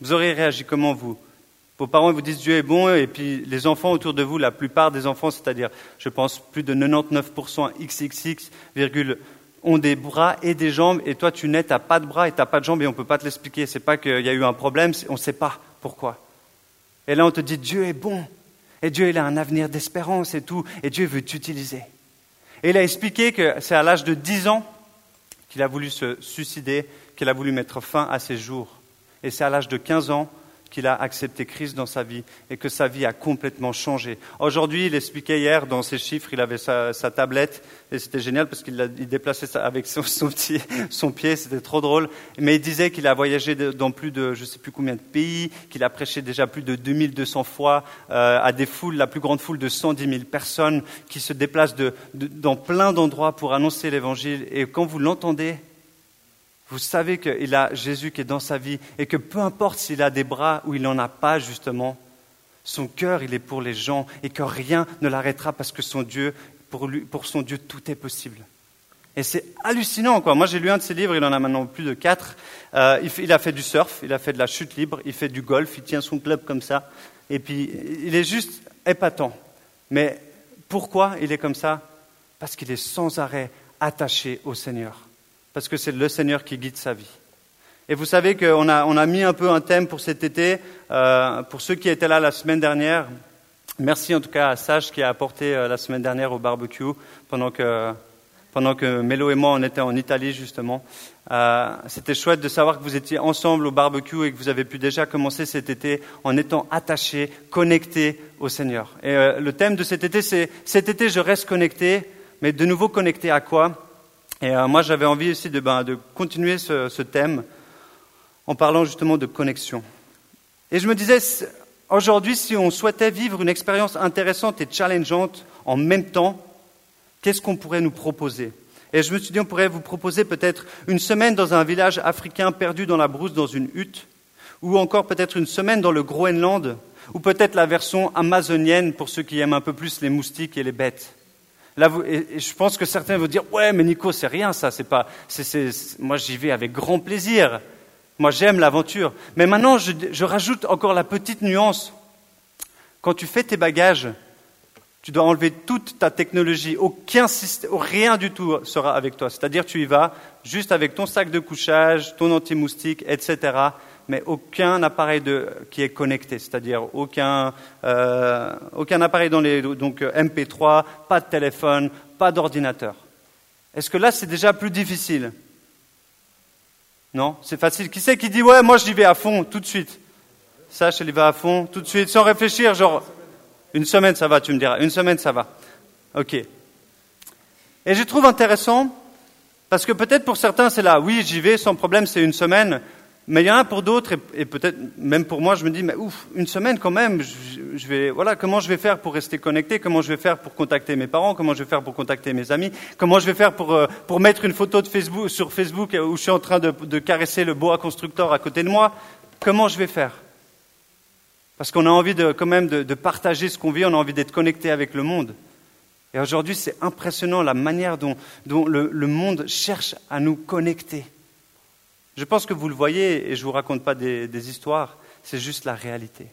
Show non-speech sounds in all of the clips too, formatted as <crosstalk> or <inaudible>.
Vous auriez réagi comment vous? Vos parents vous disent Dieu est bon, et puis les enfants autour de vous, la plupart des enfants, c'est-à-dire, je pense, plus de 99% XXX, ont des bras et des jambes, et toi tu nais, t'as pas de bras et t'as pas de jambes, et on ne peut pas te l'expliquer. C'est pas qu'il y a eu un problème, on ne sait pas pourquoi. Et là on te dit Dieu est bon, et Dieu il a un avenir d'espérance et tout, et Dieu veut t'utiliser. Et il a expliqué que c'est à l'âge de 10 ans qu'il a voulu se suicider, qu'il a voulu mettre fin à ses jours. Et c'est à l'âge de 15 ans qu'il a accepté Christ dans sa vie et que sa vie a complètement changé. Aujourd'hui, il expliquait hier dans ses chiffres, il avait sa, tablette et c'était génial parce qu'il déplaçait ça avec son, pied, c'était trop drôle. Mais il disait qu'il a voyagé dans plus de je sais plus combien de pays, qu'il a prêché déjà plus de 2200 fois euh, à des foules, la plus grande foule de 110 000 personnes qui se déplacent dans plein d'endroits pour annoncer l'évangile. Et quand vous l'entendez, vous savez qu'il a Jésus qui est dans sa vie et que peu importe s'il a des bras ou il n'en a pas, justement, son cœur, il est pour les gens et que rien ne l'arrêtera parce que son Dieu, pour, lui, pour son Dieu, tout est possible. Et c'est hallucinant, quoi. Moi, j'ai lu un de ses livres, il en a maintenant plus de quatre. Euh, il, il, a fait du surf, il a fait de la chute libre, il fait du golf, il tient son club comme ça. Et puis, il est juste épatant. Mais pourquoi il est comme ça? Parce qu'il est sans arrêt attaché au Seigneur parce que c'est le Seigneur qui guide sa vie. Et vous savez qu'on a, on a mis un peu un thème pour cet été. Euh, pour ceux qui étaient là la semaine dernière, merci en tout cas à Sage qui a apporté euh, la semaine dernière au barbecue pendant que, pendant que Mélo et moi on était en Italie justement. Euh, c'était chouette de savoir que vous étiez ensemble au barbecue et que vous avez pu déjà commencer cet été en étant attachés, connectés au Seigneur. Et le thème de cet été, c'est cet été je reste connecté, mais de nouveau connecté à quoi? Et euh, moi, j'avais envie aussi de, ben, de continuer ce, ce, thème en parlant justement de connexion. Et je me disais, aujourd'hui, si on souhaitait vivre une expérience intéressante et challengeante en même temps, qu'est-ce qu'on pourrait nous proposer? Et je me suis dit, on pourrait vous proposer peut-être une semaine dans un village africain perdu dans la brousse, dans une hutte, ou encore peut-être une semaine dans le Groenland, ou peut-être la version amazonienne pour ceux qui aiment un peu plus les moustiques et les bêtes. Je pense que certains vont dire ouais, mais Nico, c'est rien ça. C'est pas. moi, j'y vais avec grand plaisir. Moi, j'aime l'aventure. Mais maintenant, je, rajoute encore la petite nuance. Quand tu fais tes bagages, tu dois enlever toute ta technologie. Aucun rien du tout sera avec toi. C'est-à-dire, tu y vas juste avec ton sac de couchage, ton anti-moustique, etc mais aucun appareil qui est connecté, c'est-à-dire aucun, euh, aucun appareil dans les donc MP3, pas de téléphone, pas d'ordinateur. Est-ce que là c'est déjà plus difficile? Non, c'est facile. Qui c'est qui dit ouais, moi j'y vais à fond tout de suite? Sache, elle y va à fond tout de suite, sans réfléchir, genre une semaine ça va, tu me diras, une semaine ça va. Ok. Et je trouve intéressant parce que peut-être pour certains c'est là, oui j'y vais sans problème, c'est une semaine. Mais il y en a pour d'autres, et, peut-être même pour moi, je me dis, mais ouf, une semaine quand même, je, vais, voilà, comment je vais faire pour rester connecté, comment je vais faire pour contacter mes parents, comment je vais faire pour contacter mes amis, comment je vais faire pour, euh, pour mettre une photo de Facebook, sur Facebook où je suis en train de, caresser le boa constructeur à côté de moi, comment je vais faire? Parce qu'on a envie de, quand même de partager ce qu'on vit, on a envie d'être connecté avec le monde. Et aujourd'hui, c'est impressionnant la manière dont, dont le, le monde cherche à nous connecter. Je pense que vous le voyez, et je ne vous raconte pas des, histoires, c'est juste la réalité.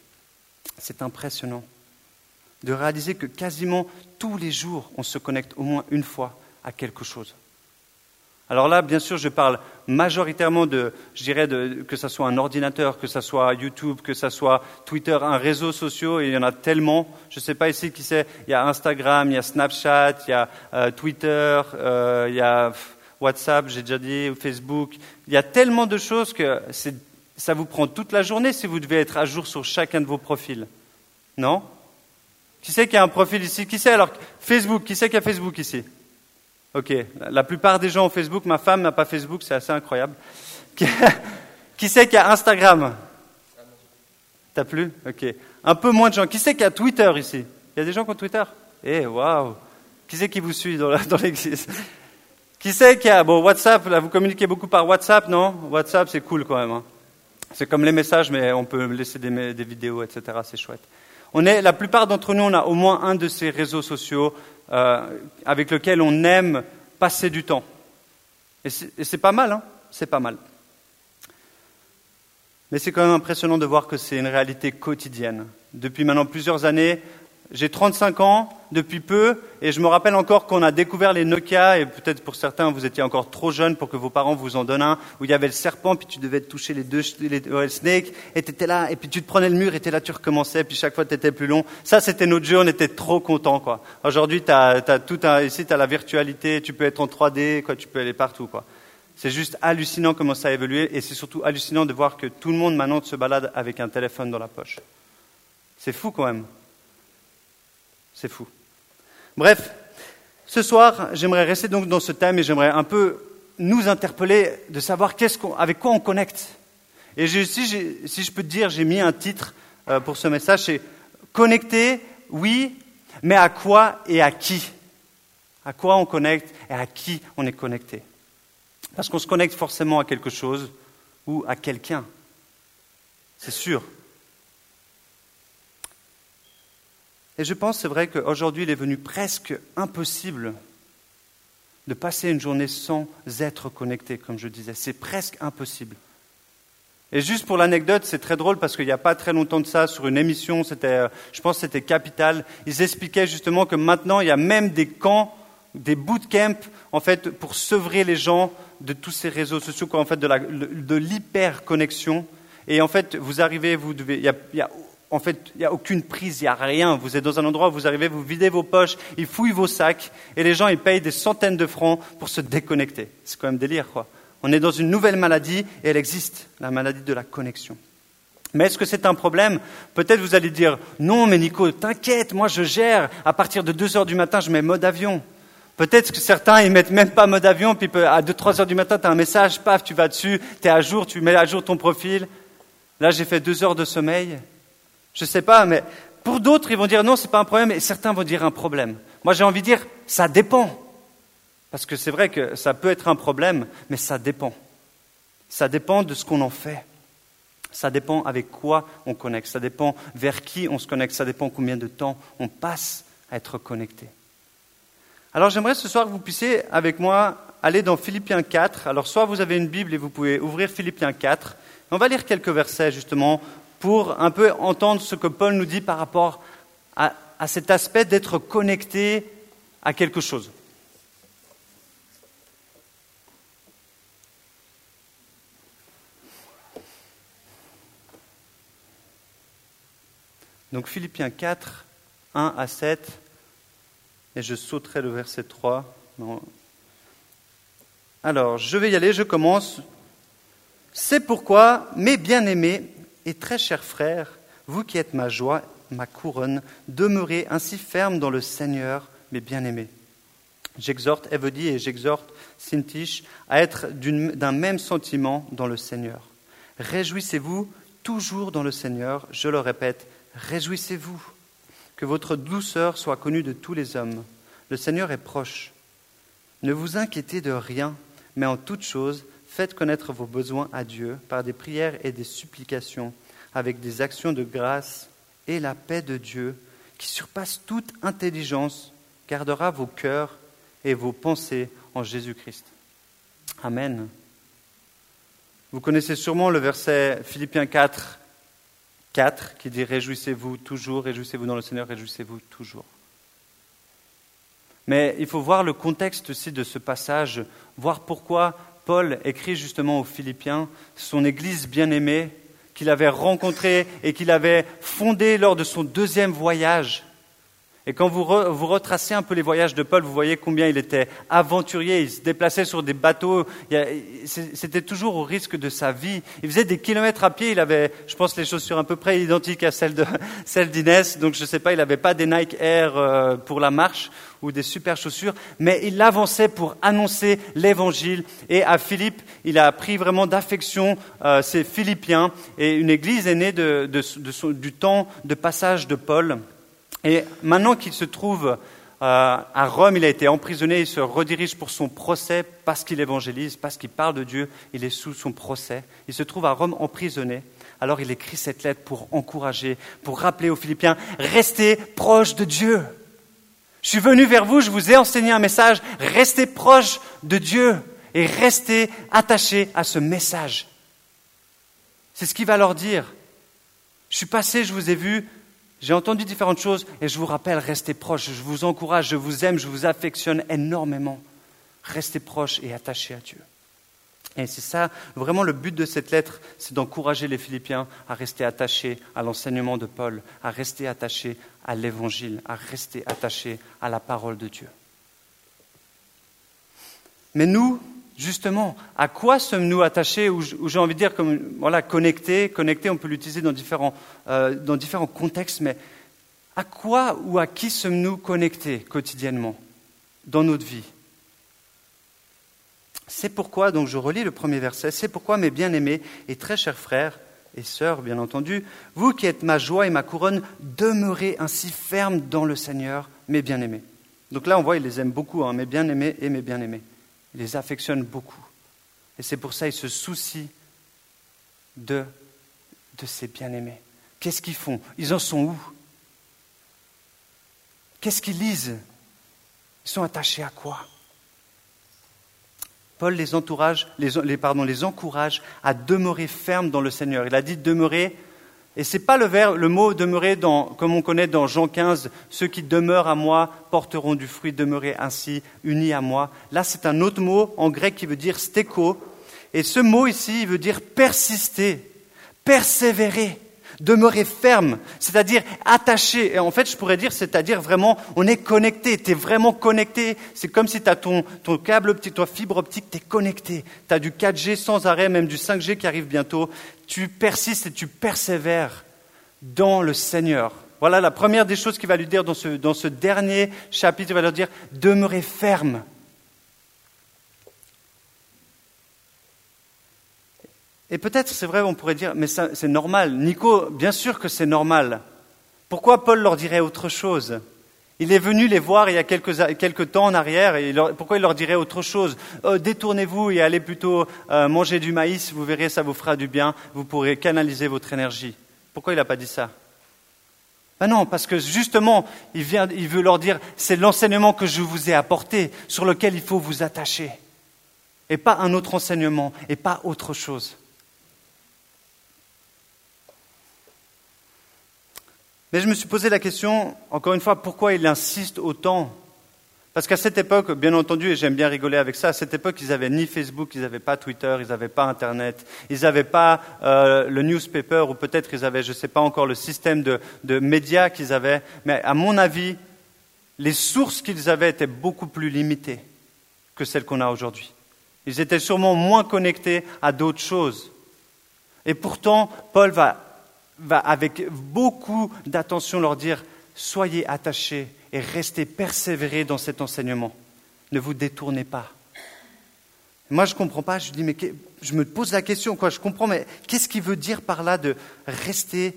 C'est impressionnant de réaliser que quasiment tous les jours, on se connecte au moins une fois à quelque chose. Alors là, bien sûr, je parle majoritairement de, je dirais, que ce soit un ordinateur, que ce soit YouTube, que ce soit Twitter, un réseau social, il y en a tellement. Je ne sais pas ici qui c'est. Il y a Instagram, il y a Snapchat, il y a euh, Twitter, euh, il y a WhatsApp, j'ai déjà dit, Facebook. Il y a tellement de choses que ça vous prend toute la journée si vous devez être à jour sur chacun de vos profils. Non? Qui sait qu'il y a un profil ici? Qui sait alors? Facebook. Qui qu'il y a Facebook ici? Ok, la plupart des gens ont Facebook. Ma femme n'a pas Facebook, c'est assez incroyable. <laughs> Qui, qu'il y a Instagram? T'as plus? Ok. Un peu moins de gens. Qui qu'il y a Twitter ici? Il y a des gens qui ont Twitter? Eh, waouh. Qui sait qui vous suit dans l'église? Qui qu'il y a, bon, WhatsApp, là, vous communiquez beaucoup par WhatsApp, non? WhatsApp, c'est cool quand même. Hein. C'est comme les messages, mais on peut laisser des, des vidéos, etc. C'est chouette. On est, la plupart d'entre nous, on a au moins un de ces réseaux sociaux euh, avec lequel on aime passer du temps. Et c'est pas mal, hein C'est pas mal. Mais c'est quand même impressionnant de voir que c'est une réalité quotidienne. Depuis maintenant plusieurs années, j'ai 35 ans depuis peu et je me rappelle encore qu'on a découvert les Nokia et peut-être pour certains vous étiez encore trop jeune pour que vos parents vous en donnent un où il y avait le serpent puis tu devais toucher les deux les, le snake et tu étais là et puis tu te prenais le mur et tu là tu recommençais puis chaque fois tu étais plus long. Ça c'était notre jeu, on était trop contents quoi. Aujourd'hui tu as, tout un, ici tu as la virtualité, tu peux être en 3D quoi, tu peux aller partout quoi. C'est juste hallucinant comment ça a évolué et c'est surtout hallucinant de voir que tout le monde maintenant se balade avec un téléphone dans la poche. C'est fou quand même. C'est fou. Bref, ce soir, j'aimerais rester donc dans ce thème et j'aimerais un peu nous interpeller de savoir avec quoi on connecte. Et si, si, je peux dire, j'ai mis un titre euh, pour ce message, c'est Connecter, oui, mais à quoi et à qui? À quoi on connecte et à qui on est connecté? Parce qu'on se connecte forcément à quelque chose ou à quelqu'un. C'est sûr. Et je pense, c'est vrai qu'aujourd'hui, il est venu presque impossible de passer une journée sans être connecté, comme je disais. C'est presque impossible. Et juste pour l'anecdote, c'est très drôle parce qu'il n'y a pas très longtemps de ça, sur une émission, c'était, euh, je pense que c'était Capital, ils expliquaient justement que maintenant, il y a même des camps, des bootcamps, en fait, pour sevrer les gens de tous ces réseaux sociaux, en fait, de l'hyper-connexion. Et en fait, vous arrivez, vous devez, il y a en fait, il n'y a aucune prise, il n'y a rien. Vous êtes dans un endroit où vous arrivez, vous videz vos poches, ils fouillent vos sacs, et les gens, ils payent des centaines de francs pour se déconnecter. C'est quand même délire, quoi. On est dans une nouvelle maladie, et elle existe, la maladie de la connexion. Mais est-ce que c'est un problème? Peut-être vous allez dire, non, mais Nico, t'inquiète, moi je gère. À partir de 2 heures du matin, je mets mode avion. Peut-être que certains, ils mettent même pas mode avion, puis à 2-3 heures du matin, tu as un message, paf, tu vas dessus, tu es à jour, tu mets à jour ton profil. Là, j'ai fait 2 heures de sommeil. Je ne sais pas, mais pour d'autres, ils vont dire non, ce n'est pas un problème, et certains vont dire un problème. Moi, j'ai envie de dire, ça dépend. Parce que c'est vrai que ça peut être un problème, mais ça dépend. Ça dépend de ce qu'on en fait. Ça dépend avec quoi on connecte. Ça dépend vers qui on se connecte. Ça dépend combien de temps on passe à être connecté. Alors j'aimerais ce soir que vous puissiez avec moi aller dans Philippiens 4. Alors soit vous avez une Bible et vous pouvez ouvrir Philippiens 4. On va lire quelques versets justement pour un peu entendre ce que Paul nous dit par rapport à, cet aspect d'être connecté à quelque chose. Donc Philippiens 4, 1 à 7, et je sauterai le verset 3. Alors, je vais y aller, je commence. C'est pourquoi, mes bien-aimés, et très chers frères, vous qui êtes ma joie, ma couronne, demeurez ainsi fermes dans le Seigneur, mes bien-aimés. J'exhorte Evodie et j'exhorte Sintiche à être d'un même sentiment dans le Seigneur. Réjouissez-vous toujours dans le Seigneur, je le répète, réjouissez-vous. Que votre douceur soit connue de tous les hommes. Le Seigneur est proche. Ne vous inquiétez de rien, mais en toute chose, Faites connaître vos besoins à Dieu par des prières et des supplications, avec des actions de grâce, et la paix de Dieu, qui surpasse toute intelligence, gardera vos cœurs et vos pensées en Jésus-Christ. Amen. Vous connaissez sûrement le verset Philippiens 4, 4 qui dit Réjouissez-vous toujours, réjouissez-vous dans le Seigneur, réjouissez-vous toujours. Mais il faut voir le contexte aussi de ce passage, voir pourquoi Paul écrit justement aux Philippiens, son église bien-aimée, qu'il avait rencontrée et qu'il avait fondée lors de son deuxième voyage. Et quand vous, vous, retracez un peu les voyages de Paul, vous voyez combien il était aventurier, il se déplaçait sur des bateaux, c'était toujours au risque de sa vie. Il faisait des kilomètres à pied, il avait, je pense, les chaussures à peu près identiques à celles <laughs> d'Inès, donc je ne sais pas, il n'avait pas des Nike Air euh, pour la marche ou des super chaussures, mais il avançait pour annoncer l'évangile. Et à Philippe, il a pris vraiment d'affection euh, ces Philippiens, et une église est née de, du temps de passage de Paul. Et maintenant qu'il se trouve euh, à Rome, il a été emprisonné, il se redirige pour son procès parce qu'il évangélise, parce qu'il parle de Dieu, il est sous son procès. Il se trouve à Rome emprisonné. Alors il écrit cette lettre pour encourager, pour rappeler aux Philippiens, restez proches de Dieu. Je suis venu vers vous, je vous ai enseigné un message, restez proches de Dieu et restez attachés à ce message. C'est ce qu'il va leur dire. Je suis passé, je vous ai vu, j'ai entendu différentes choses et je vous rappelle, restez proches, je vous encourage, je vous aime, je vous affectionne énormément. Restez proches et attachés à Dieu. Et c'est ça, vraiment le but de cette lettre, c'est d'encourager les Philippiens à rester attachés à l'enseignement de Paul, à rester attachés à l'Évangile, à rester attachés à la parole de Dieu. Mais nous, justement, à quoi sommes-nous attachés Ou j'ai envie de dire, voilà, connectés. Connectés, on peut l'utiliser dans différents, euh, dans contextes, mais à quoi ou à qui sommes-nous connectés quotidiennement dans notre vie? C'est pourquoi, donc je relis le premier verset, c'est pourquoi, mes bien-aimés et très chers frères et sœurs, bien entendu, vous qui êtes ma joie et ma couronne, demeurez ainsi fermes dans le Seigneur, mes bien-aimés. Donc là, on voit, il les aime beaucoup, hein, mes bien-aimés et mes bien-aimés. Il les affectionne beaucoup. Et c'est pour ça qu'il se soucie de, de ses bien-aimés. Qu'est-ce qu'ils font? Ils en sont où? Qu'est-ce qu'ils lisent? Ils sont attachés à quoi? Paul les, entourage, les, pardon, les encourage à demeurer fermes dans le Seigneur. Il a dit demeurer et ce n'est pas le, verbe, le mot demeurer dans, comme on connaît dans Jean 15, ceux qui demeurent à moi porteront du fruit, demeurer ainsi unis à moi. Là, c'est un autre mot en grec qui veut dire stéko. Et ce mot ici, il veut dire persister, persévérer, demeurer ferme, c'est-à-dire attaché. Et en fait, je pourrais dire, c'est-à-dire vraiment, on est connecté, tu es vraiment connecté. C'est comme si tu as ton, ton câble optique, ta fibre optique, tu es connecté. Tu as du 4G sans arrêt, même du 5G qui arrive bientôt tu persistes et tu persévères dans le Seigneur. Voilà la première des choses qu'il va lui dire dans ce, dans ce dernier chapitre. Il va leur dire demeurez ferme. Et peut-être, c'est vrai, on pourrait dire, mais c'est normal. Nico, bien sûr que c'est normal. Pourquoi Paul leur dirait autre chose? Il est venu les voir il y a quelques, temps en arrière, et pourquoi il leur dirait autre chose? Oh, Détournez-vous et allez plutôt euh, manger du maïs, vous verrez, ça vous fera du bien, vous pourrez canaliser votre énergie. Pourquoi il n'a pas dit ça? Ben non, parce que justement, il veut leur dire, c'est l'enseignement que je vous ai apporté, sur lequel il faut vous attacher, et pas un autre enseignement, et pas autre chose. Mais je me suis posé la question, encore une fois, pourquoi il insiste autant? Parce qu'à cette époque, bien entendu, et j'aime bien rigoler avec ça, à cette époque, ils n'avaient ni Facebook, ils n'avaient pas Twitter, ils n'avaient pas Internet, ils n'avaient pas euh, le newspaper, ou peut-être ils avaient, je ne sais pas encore, le système de, de médias qu'ils avaient. Mais à mon avis, les sources qu'ils avaient étaient beaucoup plus limitées que celles qu'on a aujourd'hui. Ils étaient sûrement moins connectés à d'autres choses. Et pourtant, Paul va va avec beaucoup d'attention leur dire soyez attachés et restez persévérés dans cet enseignement. Ne vous détournez pas. Moi, je ne comprends pas. Je dis, mais je me pose la question, quoi. Je comprends, mais qu'est-ce qu'il veut dire par là de rester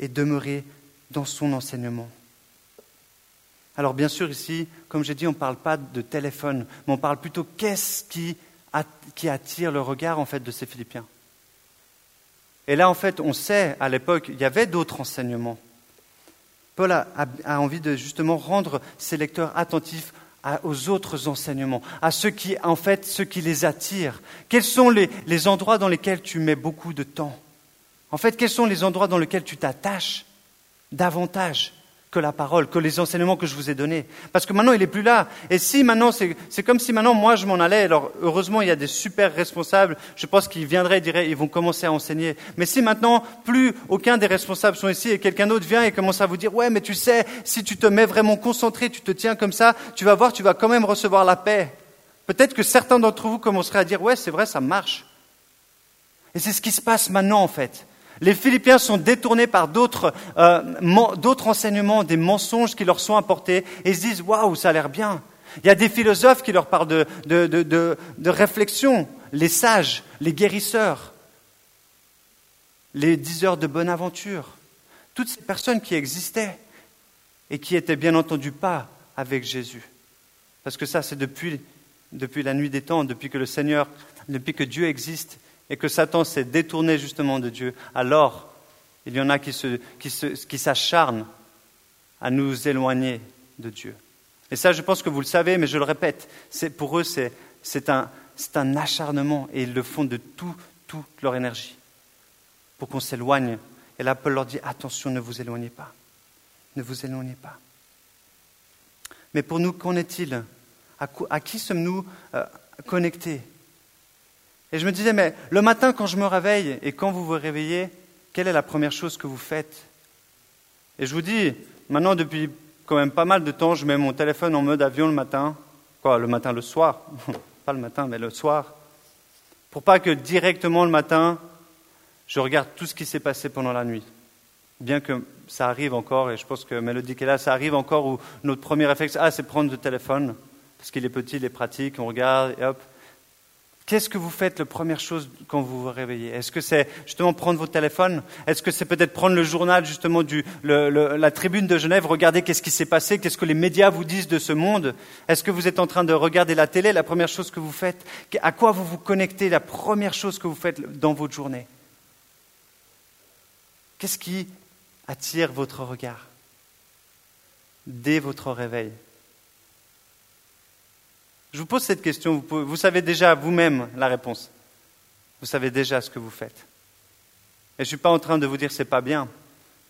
et demeurer dans son enseignement? Alors, bien sûr, ici, comme j'ai dit, on ne parle pas de téléphone, mais on parle plutôt qu'est-ce qui, attire le regard, en fait, de ces Philippiens. Et là, en fait, on sait, à l'époque, il y avait d'autres enseignements. Paul a, envie de justement rendre ses lecteurs attentifs aux autres enseignements, à ceux qui, en fait, qui les attirent. Quels sont les, les endroits dans lesquels tu mets beaucoup de temps? En fait, quels sont les endroits dans lesquels tu t'attaches davantage? Que la parole, que les enseignements que je vous ai donnés. Parce que maintenant, il n'est plus là. Et si maintenant, c'est comme si maintenant, moi, je m'en allais. Alors, heureusement, il y a des super responsables. Je pense qu'ils viendraient et diraient, ils vont commencer à enseigner. Mais si maintenant, plus aucun des responsables sont ici et quelqu'un d'autre vient et commence à vous dire, ouais, mais tu sais, si tu te mets vraiment concentré, tu te tiens comme ça, tu vas voir, tu vas quand même recevoir la paix. Peut-être que certains d'entre vous commenceraient à dire, ouais, c'est vrai, ça marche. Et c'est ce qui se passe maintenant, en fait. Les Philippiens sont détournés par euh, d'autres enseignements, des mensonges qui leur sont apportés, et ils se disent Waouh, ça a l'air bien. Il y a des philosophes qui leur parlent de, réflexion, les sages, les guérisseurs, les diseurs de bonne aventure, toutes ces personnes qui existaient et qui étaient bien entendu pas avec Jésus. Parce que ça, c'est depuis, depuis la nuit des temps, depuis que le Seigneur, depuis que Dieu existe, et que Satan s'est détourné justement de Dieu, alors il y en a qui, s'acharnent à nous éloigner de Dieu. Et ça, je pense que vous le savez, mais je le répète, pour eux, c'est un, acharnement et ils le font de toute leur énergie. pour qu'on s'éloigne. Et là, Paul leur dit, attention, ne vous éloignez pas. Ne vous éloignez pas. Mais pour nous, qu'en est-il? À, qui sommes-nous euh, connectés? Et je me disais, mais le matin, quand je me réveille et quand vous vous réveillez, quelle est la première chose que vous faites Et je vous dis, maintenant, depuis quand même pas mal de temps, je mets mon téléphone en mode avion le matin. Quoi, le matin, le soir <laughs> Pas le matin, mais le soir. Pour pas que directement le matin, je regarde tout ce qui s'est passé pendant la nuit. Bien que ça arrive encore, et je pense que Mélodie est là, ça arrive encore où notre premier réflexe, ah, c'est prendre le téléphone parce qu'il est petit, il est pratique, on regarde et hop. Qu'est-ce que vous faites la première chose quand vous vous réveillez? Est-ce que c'est justement prendre votre téléphone Est-ce que c'est peut-être prendre le journal justement du la tribune de Genève, regarder qu'est-ce qui s'est passé, qu'est-ce que les médias vous disent de ce monde? Est-ce que vous êtes en train de regarder la télé La première chose que vous faites, à quoi vous vous connectez La première chose que vous faites dans votre journée? Qu'est-ce qui attire votre regard dès votre réveil? Je vous pose cette question, vous, savez déjà vous-même la réponse. Vous savez déjà ce que vous faites. Et je ne suis pas en train de vous dire c'est pas bien,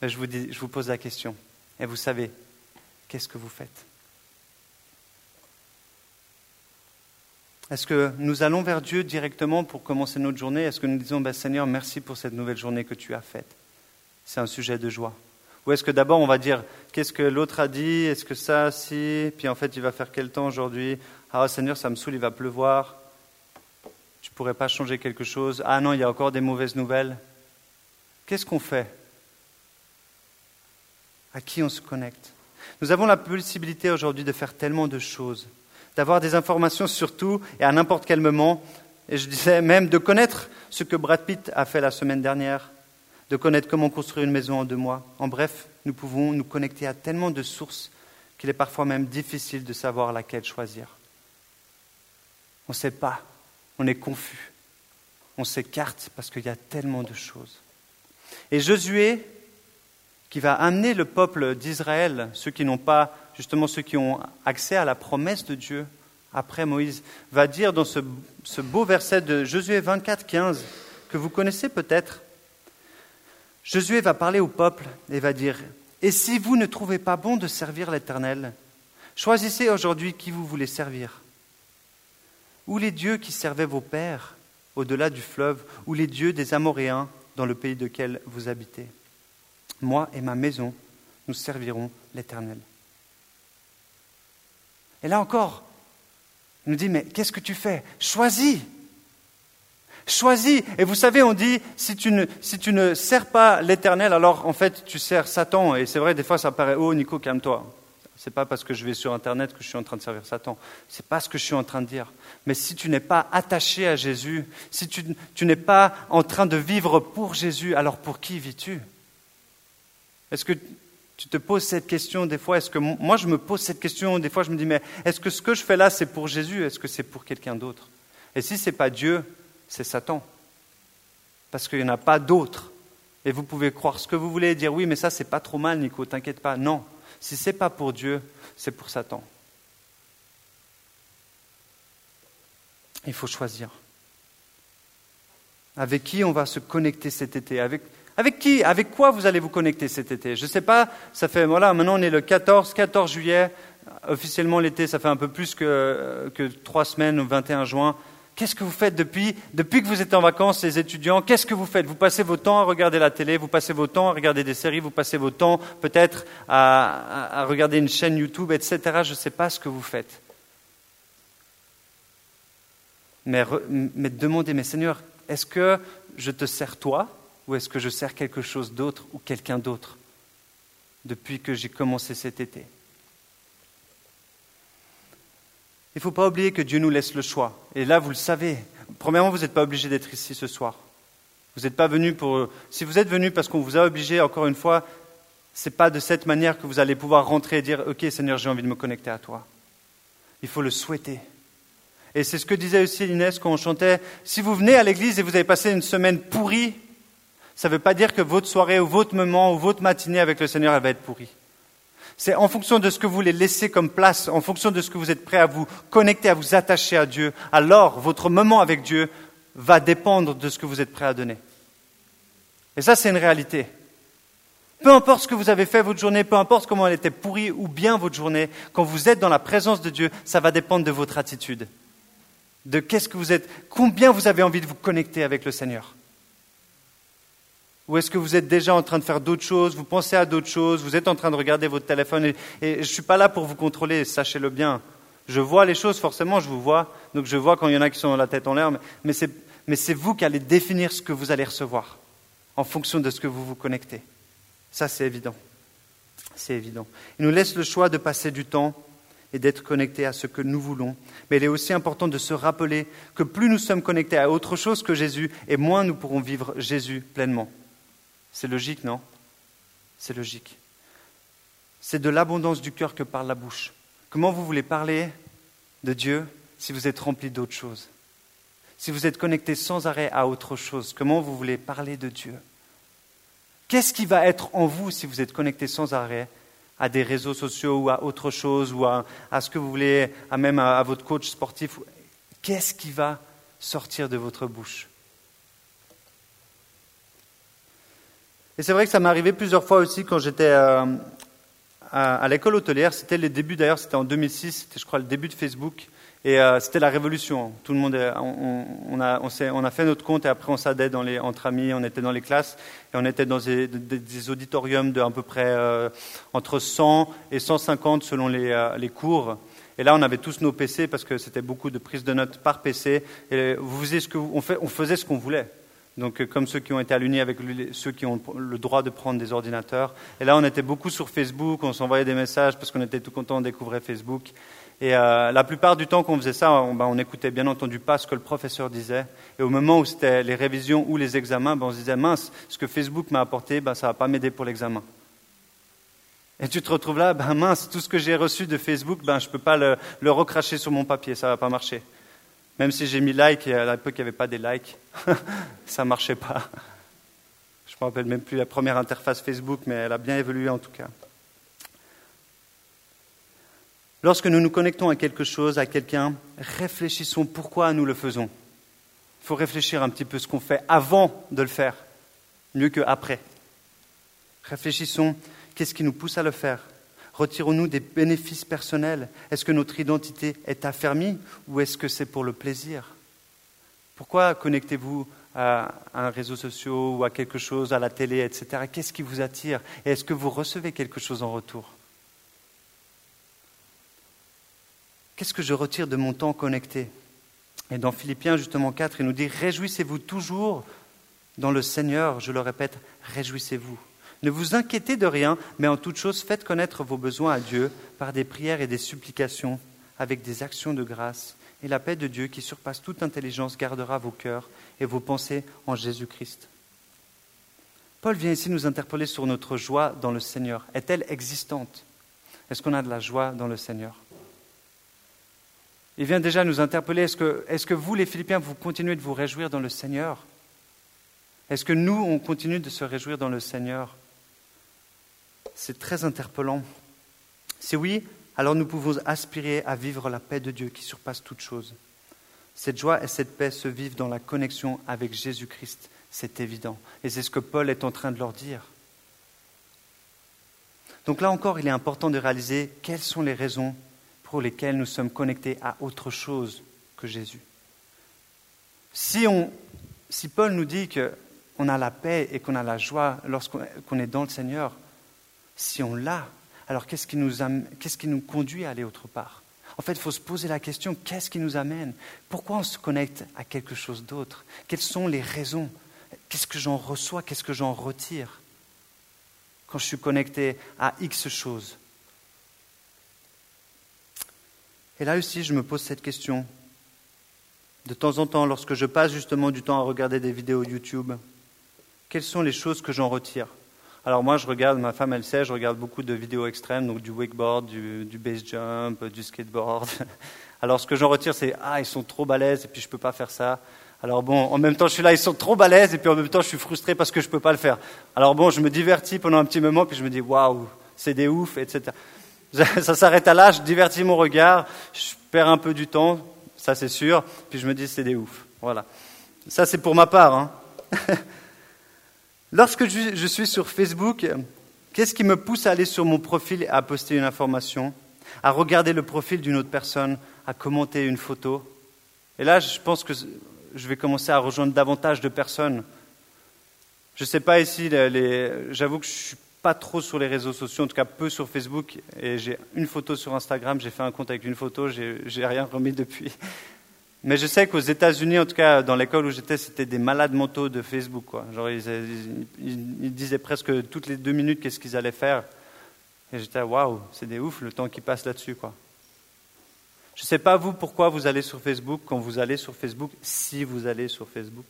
mais je vous, pose la question. Et vous savez, qu'est-ce que vous faites Est-ce que nous allons vers Dieu directement pour commencer notre journée? Est-ce que nous disons, ben, Seigneur, merci pour cette nouvelle journée que tu as faite C'est un sujet de joie. Ou est-ce que d'abord on va dire, qu'est-ce que l'autre a dit? Est-ce que ça, si? Puis en fait, il va faire quel temps aujourd'hui? Ah Seigneur, ça me saoule, il va pleuvoir. Tu ne pourrais pas changer quelque chose. Ah non, il y a encore des mauvaises nouvelles. Qu'est-ce qu'on fait? À qui on se connecte? Nous avons la possibilité aujourd'hui de faire tellement de choses, d'avoir des informations sur tout et à n'importe quel moment. Et je disais même de connaître ce que Brad Pitt a fait la semaine dernière, de connaître comment construire une maison en deux mois. En bref, nous pouvons nous connecter à tellement de sources qu'il est parfois même difficile de savoir laquelle choisir. On ne sait pas, on est confus, on s'écarte parce qu'il y a tellement de choses. Et Josué, qui va amener le peuple d'Israël, ceux qui n'ont pas, justement ceux qui ont accès à la promesse de Dieu après Moïse, va dire dans ce, beau verset de Josué 24, 15, que vous connaissez peut-être, Josué va parler au peuple et va dire, Et si vous ne trouvez pas bon de servir l'Éternel, choisissez aujourd'hui qui vous voulez servir ou les dieux qui servaient vos pères au-delà du fleuve, ou les dieux des Amoréens dans le pays lequel vous habitez. Moi et ma maison, nous servirons l'Éternel. Et là encore, il nous dit, mais qu'est-ce que tu fais? Choisis Choisis Et vous savez, on dit, si tu ne, si tu ne sers pas l'Éternel, alors en fait, tu sers Satan. Et c'est vrai, des fois, ça paraît, oh Nico, calme-toi. Ce n'est pas parce que je vais sur Internet que je suis en train de servir Satan. Ce n'est pas ce que je suis en train de dire. Mais si tu n'es pas attaché à Jésus, si tu, n'es pas en train de vivre pour Jésus, alors pour qui vis-tu? Est-ce que tu te poses cette question des fois? Est-ce que moi je me pose cette question des fois Je me dis mais est-ce que ce que je fais là c'est pour Jésus? Est-ce que c'est pour quelqu'un d'autre? Et si ce n'est pas Dieu, c'est Satan. Parce qu'il n'y en a pas d'autre. Et vous pouvez croire ce que vous voulez et dire oui, mais ça c'est pas trop mal, Nico, t'inquiète pas. Non, si ce n'est pas pour Dieu, c'est pour Satan. Il faut choisir. Avec qui on va se connecter cet été? Avec, avec qui Avec quoi vous allez vous connecter cet été? Je ne sais pas, ça fait, voilà, maintenant on est le 14, 14 juillet, officiellement l'été, ça fait un peu plus que, que trois semaines, le 21 juin. Qu'est-ce que vous faites depuis, que vous êtes en vacances, les étudiants? Qu'est-ce que vous faites? Vous passez votre temps à regarder la télé, vous passez votre temps à regarder des séries, vous passez votre temps peut-être à, regarder une chaîne YouTube, etc. Je ne sais pas ce que vous faites. Mais, mais demandez, mais Seigneur, est-ce que je te sers toi ou est-ce que je sers quelque chose d'autre ou quelqu'un d'autre depuis que j'ai commencé cet été? Il ne faut pas oublier que Dieu nous laisse le choix. Et là, vous le savez. Premièrement, vous n'êtes pas obligé d'être ici ce soir. Vous n'êtes pas venu pour. Si vous êtes venu parce qu'on vous a obligé, encore une fois, ce n'est pas de cette manière que vous allez pouvoir rentrer et dire Ok, Seigneur, j'ai envie de me connecter à toi. Il faut le souhaiter. Et c'est ce que disait aussi Inès quand on chantait Si vous venez à l'église et vous avez passé une semaine pourrie, ça ne veut pas dire que votre soirée ou votre moment ou votre matinée avec le Seigneur, elle va être pourrie. C'est en fonction de ce que vous voulez laisser comme place, en fonction de ce que vous êtes prêt à vous connecter, à vous attacher à Dieu, alors votre moment avec Dieu va dépendre de ce que vous êtes prêt à donner. Et ça, c'est une réalité. Peu importe ce que vous avez fait votre journée, peu importe comment elle était pourrie ou bien votre journée, quand vous êtes dans la présence de Dieu, ça va dépendre de votre attitude. De qu'est-ce que vous êtes, combien vous avez envie de vous connecter avec le Seigneur. Ou est-ce que vous êtes déjà en train de faire d'autres choses, vous pensez à d'autres choses, vous êtes en train de regarder votre téléphone et, je ne suis pas là pour vous contrôler, sachez-le bien. Je vois les choses, forcément, je vous vois. Donc je vois quand il y en a qui sont la tête en l'air, mais c'est vous qui allez définir ce que vous allez recevoir en fonction de ce que vous vous connectez. Ça, c'est évident. C'est évident. Il nous laisse le choix de passer du temps et d'être connectés à ce que nous voulons. Mais il est aussi important de se rappeler que plus nous sommes connectés à autre chose que Jésus, et moins nous pourrons vivre Jésus pleinement. C'est logique, non? C'est logique. C'est de l'abondance du cœur que parle la bouche. Comment vous voulez parler de Dieu si vous êtes rempli d'autres choses? Si vous êtes connecté sans arrêt à autre chose, comment vous voulez parler de Dieu? Qu'est-ce qui va être en vous si vous êtes connecté sans arrêt à des réseaux sociaux ou à autre chose ou à, ce que vous voulez, à même à, votre coach sportif Qu'est-ce qui va sortir de votre bouche? Et c'est vrai que ça m'est arrivé plusieurs fois aussi quand j'étais euh, à, l'école hôtelière. C'était les débuts, d'ailleurs, c'était en 2006, c'était je crois le début de Facebook. Et euh, c'était la révolution. Tout le monde, on, a, on, a, fait notre compte et après on s'aidait dans les, entre amis, on était dans les classes et on était dans des, auditoriums de à peu près euh, entre 100 et 150 selon les, euh, cours. Et là, on avait tous nos PC parce que c'était beaucoup de prises de notes par PC. Et vous faisiez ce on faisait ce qu'on voulait. Donc, comme ceux qui ont été l'Uni avec ceux qui ont le droit de prendre des ordinateurs. Et là, on était beaucoup sur Facebook, on s'envoyait des messages parce qu'on était tout content de découvrir Facebook. Et euh, la plupart du temps qu'on faisait ça, on, ben, on, écoutait bien entendu pas ce que le professeur disait. Et au moment où c'était les révisions ou les examens, ben, on se disait mince, ce que Facebook m'a apporté, ben, ça va pas m'aider pour l'examen. Et tu te retrouves là, ben mince, tout ce que j'ai reçu de Facebook, ben, je peux pas le, le, recracher sur mon papier, ça va pas marcher. Même si j'ai mis like, et à l'époque il n'y avait pas des likes, <laughs> ça ne marchait pas. Je ne me rappelle même plus la première interface Facebook, mais elle a bien évolué en tout cas. Lorsque nous nous connectons à quelque chose, à quelqu'un, réfléchissons pourquoi nous le faisons. Il faut réfléchir un petit peu ce qu'on fait avant de le faire, mieux qu'après. Réfléchissons, qu'est-ce qui nous pousse à le faire? Retirons-nous des bénéfices personnels. Est-ce que notre identité est affermie ou est-ce que c'est pour le plaisir? Pourquoi connectez-vous à un réseau social ou à quelque chose, à la télé, etc. Qu'est-ce qui vous attire? Et est-ce que vous recevez quelque chose en retour? Qu'est-ce que je retire de mon temps connecté? Et dans Philippiens, justement 4, il nous dit Réjouissez-vous toujours dans le Seigneur, je le répète, réjouissez-vous. Ne vous inquiétez de rien, mais en toute chose, faites connaître vos besoins à Dieu par des prières et des supplications, avec des actions de grâce. Et la paix de Dieu, qui surpasse toute intelligence, gardera vos cœurs et vos pensées en Jésus-Christ. Paul vient ici nous interpeller sur notre joie dans le Seigneur. Est-elle existante? Est-ce qu'on a de la joie dans le Seigneur? Il vient déjà nous interpeller. Est-ce que, que vous, les Philippiens, vous continuez de vous réjouir dans le Seigneur? Est-ce que nous, on continue de se réjouir dans le Seigneur? C'est très interpellant. Si oui, alors nous pouvons aspirer à vivre la paix de Dieu qui surpasse toute chose. Cette joie et cette paix se vivent dans la connexion avec Jésus-Christ, c'est évident. Et c'est ce que Paul est en train de leur dire. Donc là encore, il est important de réaliser quelles sont les raisons pour lesquels nous sommes connectés à autre chose que Jésus. Si, on, si Paul nous dit qu'on a la paix et qu'on a la joie lorsqu'on est dans le Seigneur, si on l'a, alors qu'est-ce qui, nous qu'est-ce qui nous conduit à aller autre part? En fait, il faut se poser la question, qu'est-ce qui nous amène? Pourquoi on se connecte à quelque chose d'autre? Quelles sont les raisons? Qu'est-ce que j'en reçois? Qu'est-ce que j'en retire? Quand je suis connecté à X choses Et là aussi, je me pose cette question. De temps en temps, lorsque je passe justement du temps à regarder des vidéos YouTube, quelles sont les choses que j'en retire? Alors moi, je regarde, ma femme, elle sait, je regarde beaucoup de vidéos extrêmes, donc du wakeboard, du, du base jump, du skateboard. <laughs> Alors ce que j'en retire, c'est ah, ils sont trop balèzes et puis je peux pas faire ça. Alors bon, en même temps, je suis là, ils sont trop balèzes et puis en même temps, je suis frustré parce que je peux pas le faire. Alors bon, je me divertis pendant un petit moment puis je me dis waouh, c'est des ouf, etc. <laughs> Ça s'arrête à là, je divertis mon regard, je perds un peu du temps, ça c'est sûr, puis je me dis c'est des ouf. Voilà. Ça c'est pour ma part. Hein. <laughs> Lorsque je suis sur Facebook, qu'est-ce qui me pousse à aller sur mon profil et à poster une information, à regarder le profil d'une autre personne, à commenter une photo? Et là, je pense que je vais commencer à rejoindre davantage de personnes. Je ne sais pas ici, j'avoue que je ne suis pas trop sur les réseaux sociaux, en tout cas peu sur Facebook, et j'ai une photo sur Instagram, j'ai fait un compte avec une photo, j'ai rien remis depuis. Mais je sais qu'aux États-Unis, en tout cas dans l'école où j'étais, c'était des malades mentaux de Facebook. Quoi. Genre, ils, disaient presque toutes les deux minutes qu'est-ce qu'ils allaient faire. Et j'étais waouh, c'est des ouf le temps qui passe là-dessus. Quoi. Je ne sais pas vous pourquoi vous allez sur Facebook, quand vous allez sur Facebook, si vous allez sur Facebook.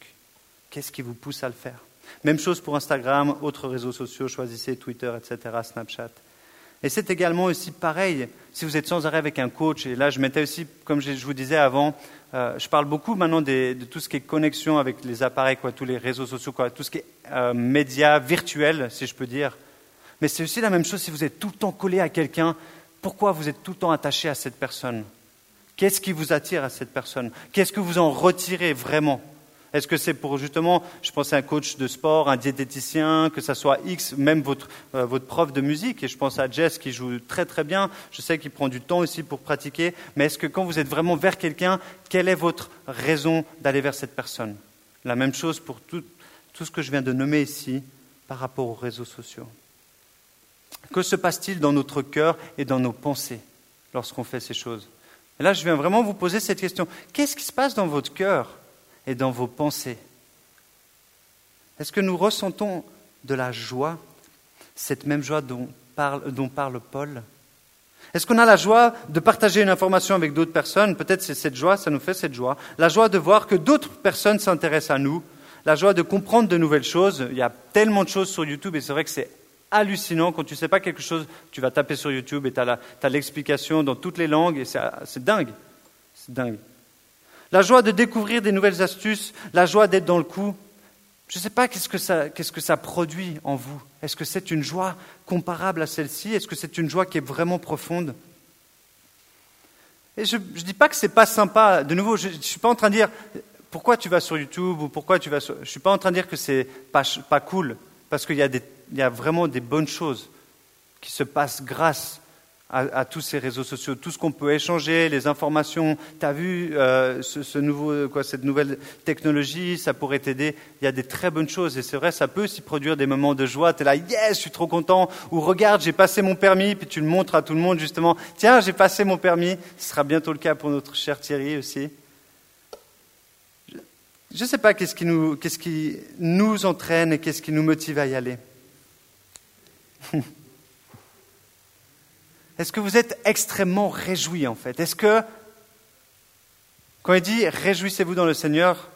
Qu'est-ce qui vous pousse à le faire? Même chose pour Instagram, autres réseaux sociaux, choisissez Twitter, etc., Snapchat. Et c'est également aussi pareil si vous êtes sans arrêt avec un coach. Et là, je mettais aussi, comme je vous disais avant, euh, je parle beaucoup maintenant de tout ce qui est connexion avec les appareils, quoi, tous les réseaux sociaux, quoi, tout ce qui est euh, médias virtuels, si je peux dire. Mais c'est aussi la même chose si vous êtes tout le temps collé à quelqu'un. Pourquoi vous êtes tout le temps attaché à cette personne? Qu'est-ce qui vous attire à cette personne? Qu'est-ce que vous en retirez vraiment? Est-ce que c'est pour justement, je pense à un coach de sport, un diététicien, que ça soit X, même votre, euh, votre prof de musique, et je pense à Jess qui joue très très bien, je sais qu'il prend du temps aussi pour pratiquer, mais est-ce que quand vous êtes vraiment vers quelqu'un, quelle est votre raison d'aller vers cette personne? La même chose pour tout, tout ce que je viens de nommer ici par rapport aux réseaux sociaux. Que se passe-t-il dans notre cœur et dans nos pensées lorsqu'on fait ces choses? Et là, je viens vraiment vous poser cette question. Qu'est-ce qui se passe dans votre cœur et dans vos pensées Est-ce que nous ressentons de la joie, cette même joie dont parle, dont parle Paul? Est-ce qu'on a la joie de partager une information avec d'autres personnes? Peut-être c'est cette joie, ça nous fait cette joie. La joie de voir que d'autres personnes s'intéressent à nous. La joie de comprendre de nouvelles choses. Il y a tellement de choses sur YouTube et c'est vrai que c'est hallucinant. Quand tu ne sais pas quelque chose, tu vas taper sur YouTube et tu as l'explication dans toutes les langues et c'est dingue. C'est dingue. La joie de découvrir des nouvelles astuces, la joie d'être dans le coup. Je ne sais pas qu'est-ce que, ça, produit en vous. Est-ce que c'est une joie comparable à celle-ci? Est-ce que c'est une joie qui est vraiment profonde? Et je ne dis pas que ce n'est pas sympa. De nouveau, je ne suis pas en train de dire pourquoi tu vas sur YouTube ou pourquoi tu vas sur... Je ne suis pas en train de dire que c'est pas, pas cool, parce qu'il y, a y a vraiment des bonnes choses qui se passent grâce à, tous ces réseaux sociaux, tout ce qu'on peut échanger, les informations. Tu as vu euh, ce, nouveau, quoi, cette nouvelle technologie, ça pourrait t'aider. Il y a des très bonnes choses et c'est vrai, ça peut aussi produire des moments de joie. Tu es là, yes, je suis trop content. Ou regarde, j'ai passé mon permis, puis tu le montres à tout le monde justement. Tiens, j'ai passé mon permis. Ce sera bientôt le cas pour notre cher Thierry aussi. Je ne sais pas qu'est-ce qui, qui nous entraîne et qu'est-ce qui nous motive à y aller. <laughs> Est-ce que vous êtes extrêmement réjouis en fait? Est-ce que, quand il dit réjouissez-vous dans le Seigneur,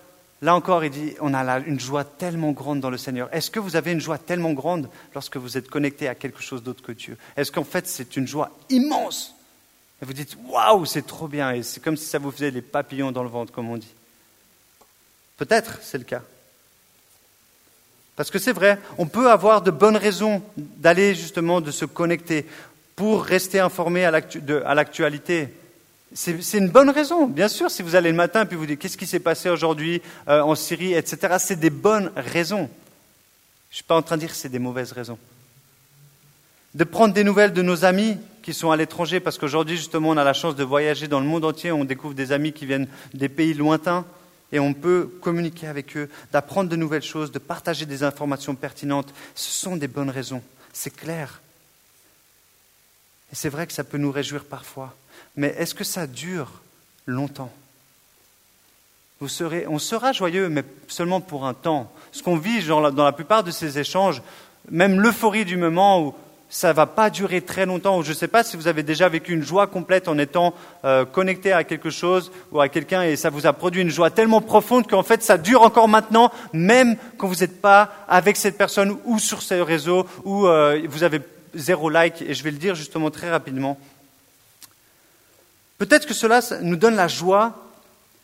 là encore il dit on a une joie tellement grande dans le Seigneur. Est-ce que vous avez une joie tellement grande lorsque vous êtes connecté à quelque chose d'autre que Dieu? Est-ce qu'en fait c'est une joie immense? Et vous dites waouh, c'est trop bien et c'est comme si ça vous faisait des papillons dans le ventre, comme on dit. Peut-être c'est le cas. Parce que c'est vrai, on peut avoir de bonnes raisons d'aller justement, de se connecter pour rester informé à l'actualité. C'est une bonne raison, bien sûr, si vous allez le matin et puis vous dites qu'est-ce qui s'est passé aujourd'hui euh, en Syrie, etc. C'est des bonnes raisons. Je ne suis pas en train de dire que c'est des mauvaises raisons. De prendre des nouvelles de nos amis qui sont à l'étranger, parce qu'aujourd'hui, justement, on a la chance de voyager dans le monde entier, on découvre des amis qui viennent des pays lointains et on peut communiquer avec eux, d'apprendre de nouvelles choses, de partager des informations pertinentes. Ce sont des bonnes raisons, c'est clair. C'est vrai que ça peut nous réjouir parfois. Mais est-ce que ça dure longtemps? On sera joyeux, mais seulement pour un temps. Ce qu'on vit dans la plupart de ces échanges, même l'euphorie du moment où ça ne va pas durer très longtemps, ou je ne sais pas si vous avez déjà vécu une joie complète en étant euh, connecté à quelque chose ou à quelqu'un et ça vous a produit une joie tellement profonde qu'en fait ça dure encore maintenant, même quand vous n'êtes pas avec cette personne ou sur ce réseau, ou euh, vous avez zéro like, et je vais le dire justement très rapidement. Peut-être que cela nous donne la joie,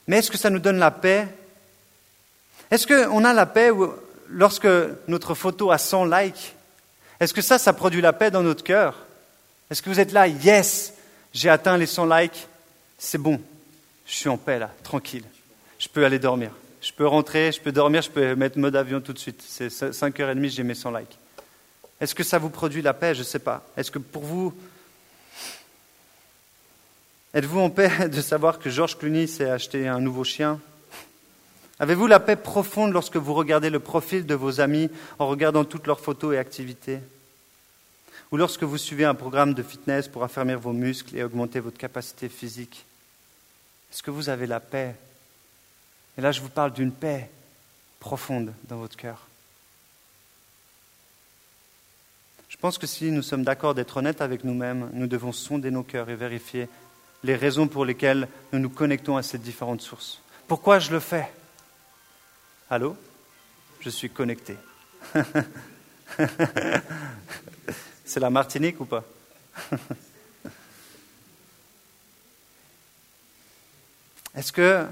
mais est-ce que ça nous donne la paix? Est-ce qu'on a la paix lorsque notre photo a 100 likes Est-ce que ça, ça produit la paix dans notre cœur? Est-ce que vous êtes là, yes, j'ai atteint les 100 likes, c'est bon, je suis en paix là, tranquille, je peux aller dormir. Je peux rentrer, je peux dormir, je peux mettre mode avion tout de suite. C'est 5h30, j'ai mes 100 likes. Est-ce que ça vous produit la paix? Je ne sais pas. Est-ce que pour vous, êtes-vous en paix <laughs> de savoir que Georges Clooney s'est acheté un nouveau chien? Avez-vous la paix profonde lorsque vous regardez le profil de vos amis en regardant toutes leurs photos et activités? Ou lorsque vous suivez un programme de fitness pour affermir vos muscles et augmenter votre capacité physique? Est-ce que vous avez la paix? Et là, je vous parle d'une paix profonde dans votre cœur. Je pense que si nous sommes d'accord d'être honnêtes avec nous-mêmes, nous devons sonder nos cœurs et vérifier les raisons pour lesquelles nous nous connectons à ces différentes sources. Pourquoi je le fais? Allô? Je suis connecté. <laughs> C'est la Martinique ou pas? Est-ce que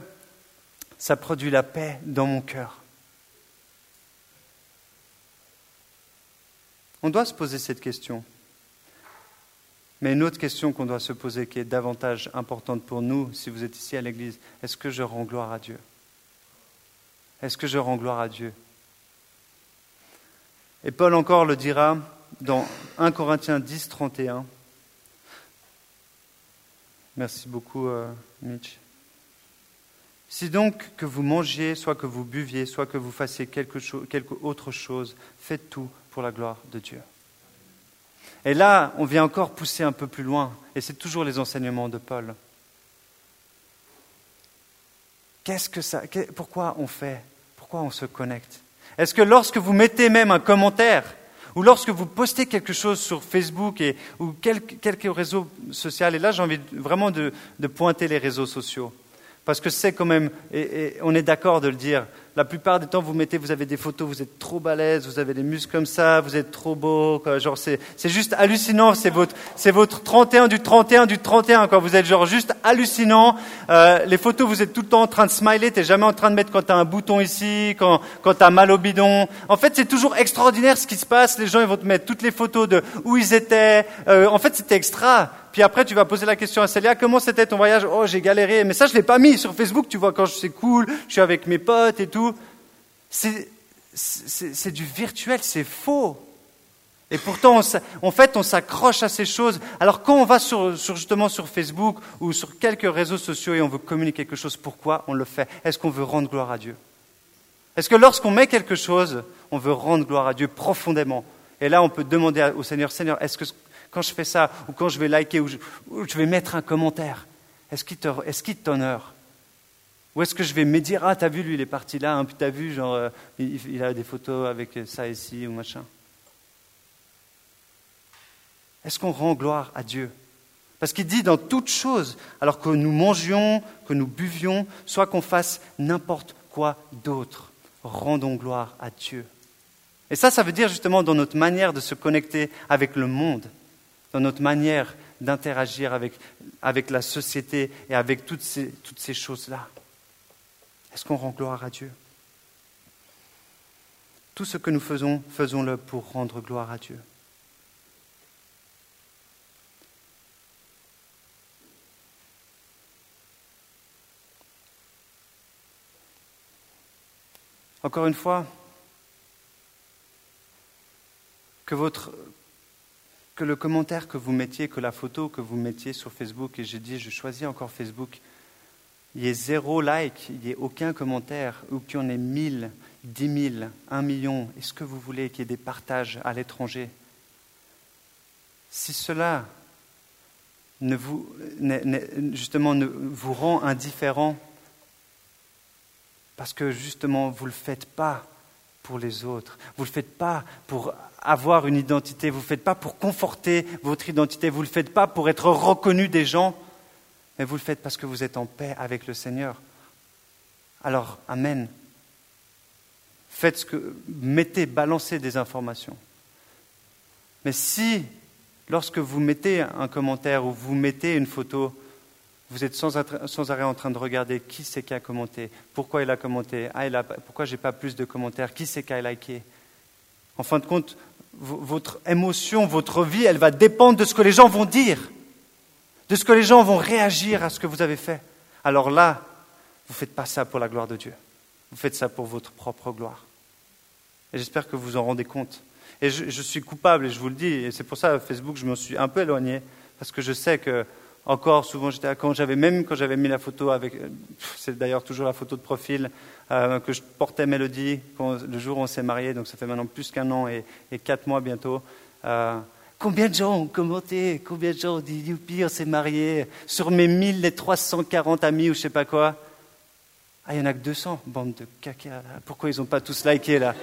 ça produit la paix dans mon cœur? On doit se poser cette question. Mais une autre question qu'on doit se poser, qui est davantage importante pour nous, si vous êtes ici à l'Église, est-ce que je rends gloire à Dieu? Est-ce que je rends gloire à Dieu? Et Paul encore le dira dans 1 Corinthiens 10, 31. Merci beaucoup, euh, Mitch. Si donc que vous mangiez, soit que vous buviez, soit que vous fassiez quelque, chose, quelque autre chose, faites tout pour la gloire de Dieu. Et là, on vient encore pousser un peu plus loin, et c'est toujours les enseignements de Paul. Qu'est-ce que ça, pourquoi on fait Pourquoi on se connecte? Est-ce que lorsque vous mettez même un commentaire, ou lorsque vous postez quelque chose sur Facebook et, ou quelques, réseaux sociaux, et là j'ai envie vraiment de, pointer les réseaux sociaux, parce que c'est quand même, et on est d'accord de le dire, la plupart du temps, vous mettez, vous avez des photos, vous êtes trop balèze, vous avez des muscles comme ça, vous êtes trop beau, genre c'est, c'est juste hallucinant, c'est votre, c'est votre 31 du 31 du 31, quoi. Vous êtes genre juste hallucinant. Euh, les photos, vous êtes tout le temps en train de smiler, t'es jamais en train de mettre quand t'as un bouton ici, quand, quand t'as mal au bidon. En fait, c'est toujours extraordinaire ce qui se passe. Les gens, ils vont te mettre toutes les photos de où ils étaient. Euh, en fait, c'était extra. Puis après, tu vas poser la question à Célia, comment c'était ton voyage? Oh, j'ai galéré. Mais ça, je l'ai pas mis sur Facebook, tu vois, quand c'est cool, je suis avec mes potes et tout. C'est du virtuel, c'est faux. Et pourtant, en fait, on s'accroche à ces choses. Alors quand on va sur, justement sur Facebook ou sur quelques réseaux sociaux et on veut communiquer quelque chose, pourquoi on le fait? Est-ce qu'on veut rendre gloire à Dieu? Est-ce que lorsqu'on met quelque chose, on veut rendre gloire à Dieu profondément? Et là, on peut demander au Seigneur, Seigneur, est-ce que quand je fais ça, ou quand je vais liker, ou je, vais mettre un commentaire, est-ce qu'il t'honore? Ou est-ce que je vais me dire, ah, t'as vu, lui, il est parti là, hein, puis t'as vu, genre, euh, il, a des photos avec ça ici, ou machin. Est-ce qu'on rend gloire à Dieu? Parce qu'il dit dans toutes choses, alors que nous mangions, que nous buvions, soit qu'on fasse n'importe quoi d'autre, rendons gloire à Dieu. Et ça, ça veut dire justement dans notre manière de se connecter avec le monde, dans notre manière d'interagir avec, avec la société et avec toutes ces, toutes ces choses-là. Est-ce qu'on rend gloire à Dieu? Tout ce que nous faisons, faisons-le pour rendre gloire à Dieu. Encore une fois, que, votre, que le commentaire que vous mettiez, que la photo que vous mettiez sur Facebook, et j'ai dit, je choisis encore Facebook, il y ait zéro like, il n'y ait aucun commentaire, ou qu'il y en ait mille, dix mille, un million, est-ce que vous voulez qu'il y ait des partages à l'étranger. Si cela ne vous, justement ne vous rend indifférent, parce que justement vous ne le faites pas pour les autres, vous ne le faites pas pour avoir une identité, vous ne le faites pas pour conforter votre identité, vous ne le faites pas pour être reconnu des gens, mais vous le faites parce que vous êtes en paix avec le Seigneur. Alors, Amen. Faites ce que. Mettez, balancez des informations. Mais si, lorsque vous mettez un commentaire ou vous mettez une photo, vous êtes sans, arrêt en train de regarder qui c'est qui a commenté, pourquoi il a commenté, ah, il a, pourquoi j'ai pas plus de commentaires, qui c'est qui a liké. En fin de compte, votre émotion, votre vie, elle va dépendre de ce que les gens vont dire de ce que les gens vont réagir à ce que vous avez fait, alors là, vous ne faites pas ça pour la gloire de Dieu. Vous faites ça pour votre propre gloire. Et j'espère que vous en rendez compte. Et je, suis coupable, et je vous le dis, et c'est pour ça, Facebook, je me suis un peu éloigné, parce que je sais que, encore souvent, quand j'avais, même quand j'avais mis la photo avec, c'est d'ailleurs toujours la photo de profil, euh, que je portais Mélodie le jour où on s'est marié, donc ça fait maintenant plus qu'un an et, quatre mois bientôt. Euh, combien de gens ont commenté Combien de gens ont dit Youpi, on s'est marié Sur mes 1340 amis ou je sais pas quoi? Ah, il n'y en a que 200, bande de caca. Pourquoi ils n'ont pas tous liké là?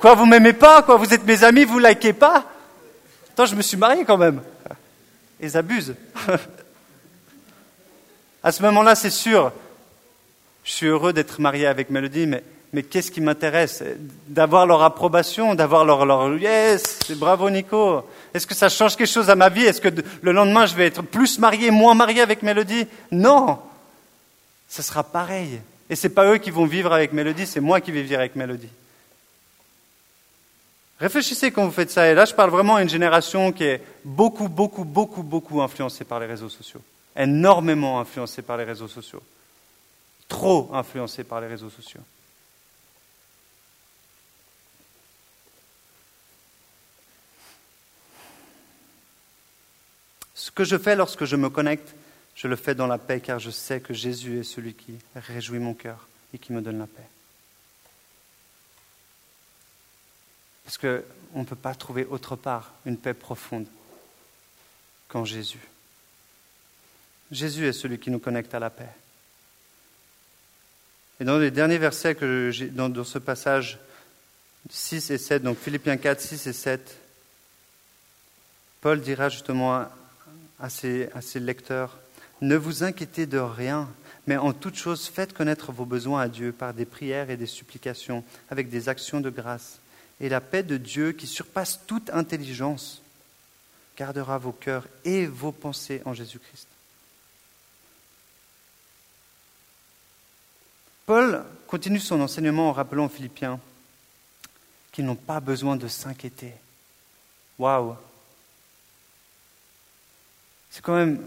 Quoi, vous m'aimez pas Quoi, vous êtes mes amis, vous likez pas? Attends, je me suis marié quand même. Ils abusent. <laughs> à ce moment-là, c'est sûr, je suis heureux d'être marié avec Mélodie, mais, mais qu'est-ce qui m'intéresse? D'avoir leur approbation, d'avoir leur, leur yes, bravo Nico. Est-ce que ça change quelque chose à ma vie? Est-ce que le lendemain je vais être plus marié, moins marié avec Mélodie? Non, ce sera pareil. Et ce n'est pas eux qui vont vivre avec Mélodie, c'est moi qui vais vivre avec Mélodie. Réfléchissez quand vous faites ça. Et là, je parle vraiment à une génération qui est beaucoup, beaucoup, beaucoup, beaucoup influencée par les réseaux sociaux. Énormément influencée par les réseaux sociaux. Trop influencée par les réseaux sociaux. Ce que je fais lorsque je me connecte, je le fais dans la paix car je sais que Jésus est celui qui réjouit mon cœur et qui me donne la paix. Parce qu'on ne peut pas trouver autre part une paix profonde qu'en Jésus. Jésus est celui qui nous connecte à la paix. Et dans les derniers versets que dans, ce passage 6 et 7, donc Philippiens 4, 6 et 7, Paul dira justement à ses, à ses lecteurs, ne vous inquiétez de rien, mais en toute chose faites connaître vos besoins à Dieu par des prières et des supplications, avec des actions de grâce et la paix de Dieu qui surpasse toute intelligence gardera vos cœurs et vos pensées en Jésus-Christ. Paul continue son enseignement en rappelant aux Philippiens qu'ils n'ont pas besoin de s'inquiéter. Waouh C'est quand même.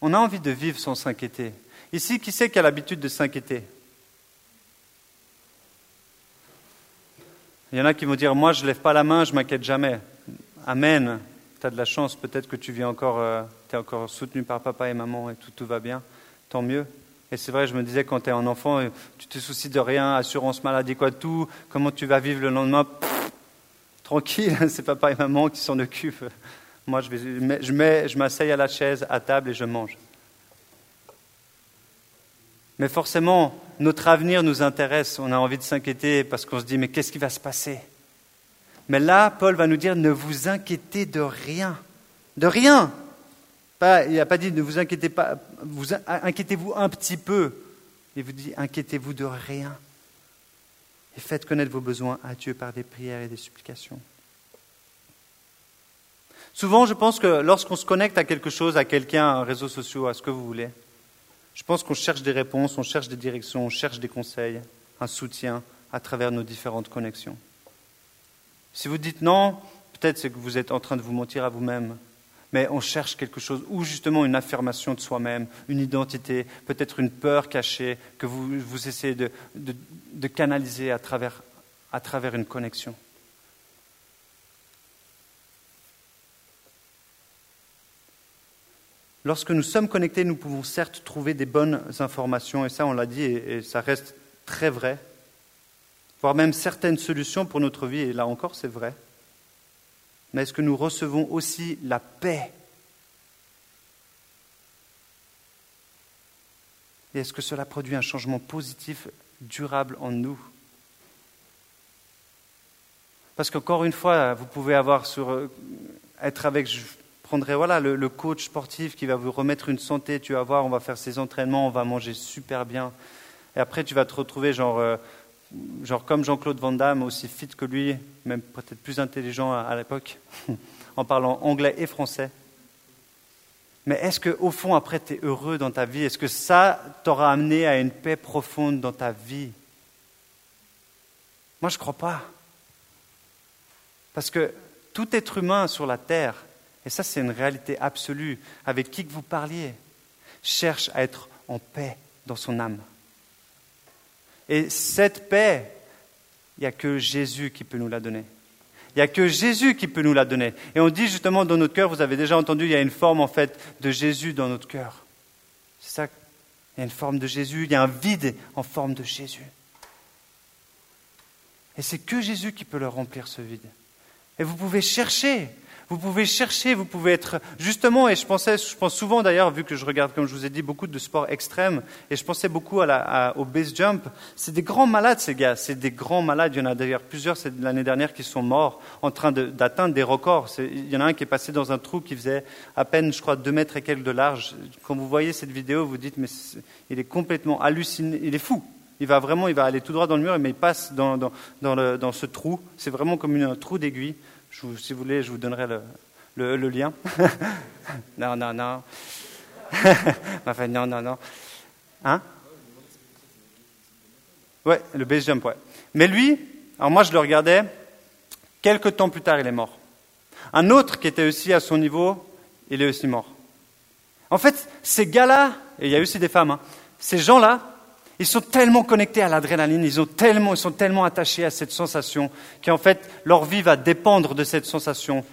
On a envie de vivre sans s'inquiéter. Ici, qui c'est qui a l'habitude de s'inquiéter? Il y en a qui vont dire, moi je ne lève pas la main, je m'inquiète jamais. Amen. Tu as de la chance, peut-être que tu vis encore, euh, es encore soutenu par papa et maman et tout, tout va bien. Tant mieux. Et c'est vrai, je me disais, quand tu es un enfant, tu te soucies de rien, assurance maladie, quoi, tout, comment tu vas vivre le lendemain, tranquille, c'est papa et maman qui s'en occupent. Moi, je, vais, je, mets, je m'asseye à la chaise, à table et je mange. Mais forcément, notre avenir nous intéresse, on a envie de s'inquiéter parce qu'on se dit mais qu'est-ce qui va se passer? Mais là, Paul va nous dire ne vous inquiétez de rien. De rien. Pas, il n'a pas dit ne vous inquiétez pas, vous inquiétez-vous un petit peu. Il vous dit inquiétez-vous de rien. Et faites connaître vos besoins à Dieu par des prières et des supplications. Souvent, je pense que lorsqu'on se connecte à quelque chose, à quelqu'un, à un réseau social, à ce que vous voulez, je pense qu'on cherche des réponses, on cherche des directions, on cherche des conseils, un soutien à travers nos différentes connexions. Si vous dites non, peut-être c'est que vous êtes en train de vous mentir à vous-même, mais on cherche quelque chose, ou justement une affirmation de soi-même, une identité, peut-être une peur cachée que vous, vous essayez de, canaliser à travers, à travers une connexion. Lorsque nous sommes connectés, nous pouvons certes trouver des bonnes informations, et ça on l'a dit, et, ça reste très vrai, voire même certaines solutions pour notre vie, et là encore c'est vrai. Mais est-ce que nous recevons aussi la paix? Et est-ce que cela produit un changement positif, durable en nous? Parce qu'encore une fois, vous pouvez avoir euh, être avec prendrez voilà, le, coach sportif qui va vous remettre une santé, tu vas voir, on va faire ses entraînements, on va manger super bien. Et après, tu vas te retrouver genre, euh, genre comme Jean-Claude Van Damme, aussi fit que lui, même peut-être plus intelligent à, l'époque, <laughs> en parlant anglais et français. Mais est-ce qu'au fond, après, tu es heureux dans ta vie? Est-ce que ça t'aura amené à une paix profonde dans ta vie? Moi, je ne crois pas. Parce que tout être humain sur la terre et ça, c'est une réalité absolue. Avec qui que vous parliez, cherche à être en paix dans son âme. Et cette paix, il n'y a que Jésus qui peut nous la donner. Il n'y a que Jésus qui peut nous la donner. Et on dit justement dans notre cœur, vous avez déjà entendu, il y a une forme en fait de Jésus dans notre cœur. C'est ça, il y a une forme de Jésus, il y a un vide en forme de Jésus. Et c'est que Jésus qui peut le remplir ce vide. Et vous pouvez chercher, vous pouvez chercher, vous pouvez être justement, et je pensais, je pense souvent d'ailleurs, vu que je regarde, comme je vous ai dit, beaucoup de sports extrêmes, et je pensais beaucoup à la, au base jump. C'est des grands malades ces gars, c'est des grands malades. Il y en a d'ailleurs plusieurs l'année dernière qui sont morts en train d'atteindre des records. Il y en a un qui est passé dans un trou qui faisait à peine, je crois, deux mètres et quelques de large. Quand vous voyez cette vidéo, vous dites, mais il est complètement halluciné, il est fou. Il va vraiment, il va aller tout droit dans le mur, mais il passe dans, dans, le, dans ce trou. C'est vraiment comme un trou d'aiguille si vous voulez, je vous donnerai le, le, lien. <laughs> non, non, non. <laughs> enfin, non, non, non. Hein? Ouais, le base jump, ouais. Mais lui, alors moi je le regardais, quelques temps plus tard, il est mort. Un autre qui était aussi à son niveau, il est aussi mort. En fait, ces gars-là, et il y a aussi des femmes, hein, ces gens-là, ils sont tellement connectés à l'adrénaline, ils, sont tellement attachés à cette sensation qu'en fait, leur vie va dépendre de cette sensation.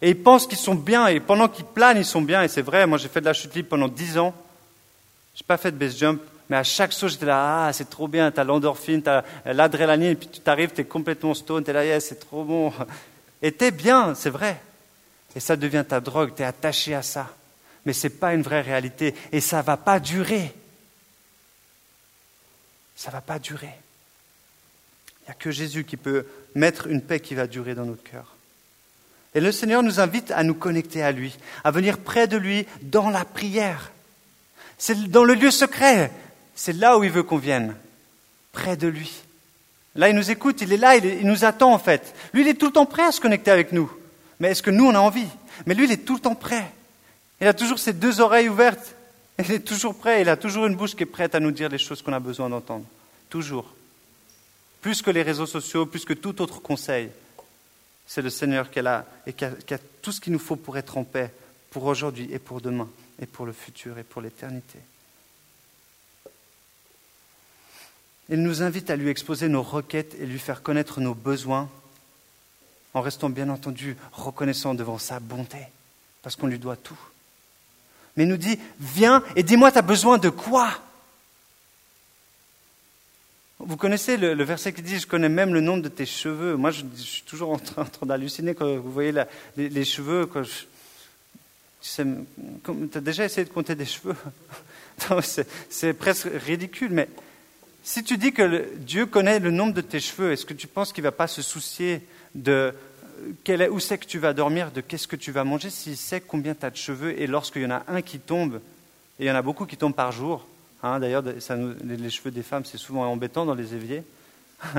Et ils pensent qu'ils sont bien, et pendant qu'ils planent, ils sont bien, et c'est vrai, moi j'ai fait de la chute libre pendant dix ans, je n'ai pas fait de base jump, mais à chaque saut, j'étais là, ah, c'est trop bien, tu as l'endorphine, tu as l'adrénaline, et puis tu t'arrives, tu es complètement stone, tu es là, yes, c'est trop bon. Et tu es bien, c'est vrai. Et ça devient ta drogue, tu es attaché à ça. Mais ce n'est pas une vraie réalité, et ça ne va pas durer ça ne va pas durer. Il n'y a que Jésus qui peut mettre une paix qui va durer dans notre cœur. Et le Seigneur nous invite à nous connecter à lui, à venir près de lui dans la prière. C'est dans le lieu secret, c'est là où il veut qu'on vienne, près de lui. Là, il nous écoute, il est là, il, nous attend en fait. Lui, il est tout le temps prêt à se connecter avec nous. Mais est-ce que nous, on a envie? Mais lui, il est tout le temps prêt. Il a toujours ses deux oreilles ouvertes il est toujours prêt, il a toujours une bouche qui est prête à nous dire les choses qu'on a besoin d'entendre. Toujours. Plus que les réseaux sociaux, plus que tout autre conseil. C'est le Seigneur qui est et qui a, tout ce qu'il nous faut pour être en paix, pour aujourd'hui et pour demain, et pour le futur et pour l'éternité. Il nous invite à lui exposer nos requêtes et lui faire connaître nos besoins, en restant bien entendu reconnaissant devant sa bonté, parce qu'on lui doit tout mais nous dit, viens et dis-moi, tu as besoin de quoi? Vous connaissez le, verset qui dit, je connais même le nombre de tes cheveux. Moi, je, suis toujours en train, d'halluciner quand vous voyez les, cheveux. tu as déjà essayé de compter des cheveux? <laughs> C'est presque ridicule, mais si tu dis que Dieu connaît le nombre de tes cheveux, est-ce que tu penses qu'il ne va pas se soucier de où c'est que tu vas dormir, de qu'est-ce que tu vas manger, s'il sait combien tu as de cheveux, et lorsqu'il y en a un qui tombe, et il y en a beaucoup qui tombent par jour, hein, d'ailleurs les, cheveux des femmes c'est souvent embêtant dans les éviers, <laughs>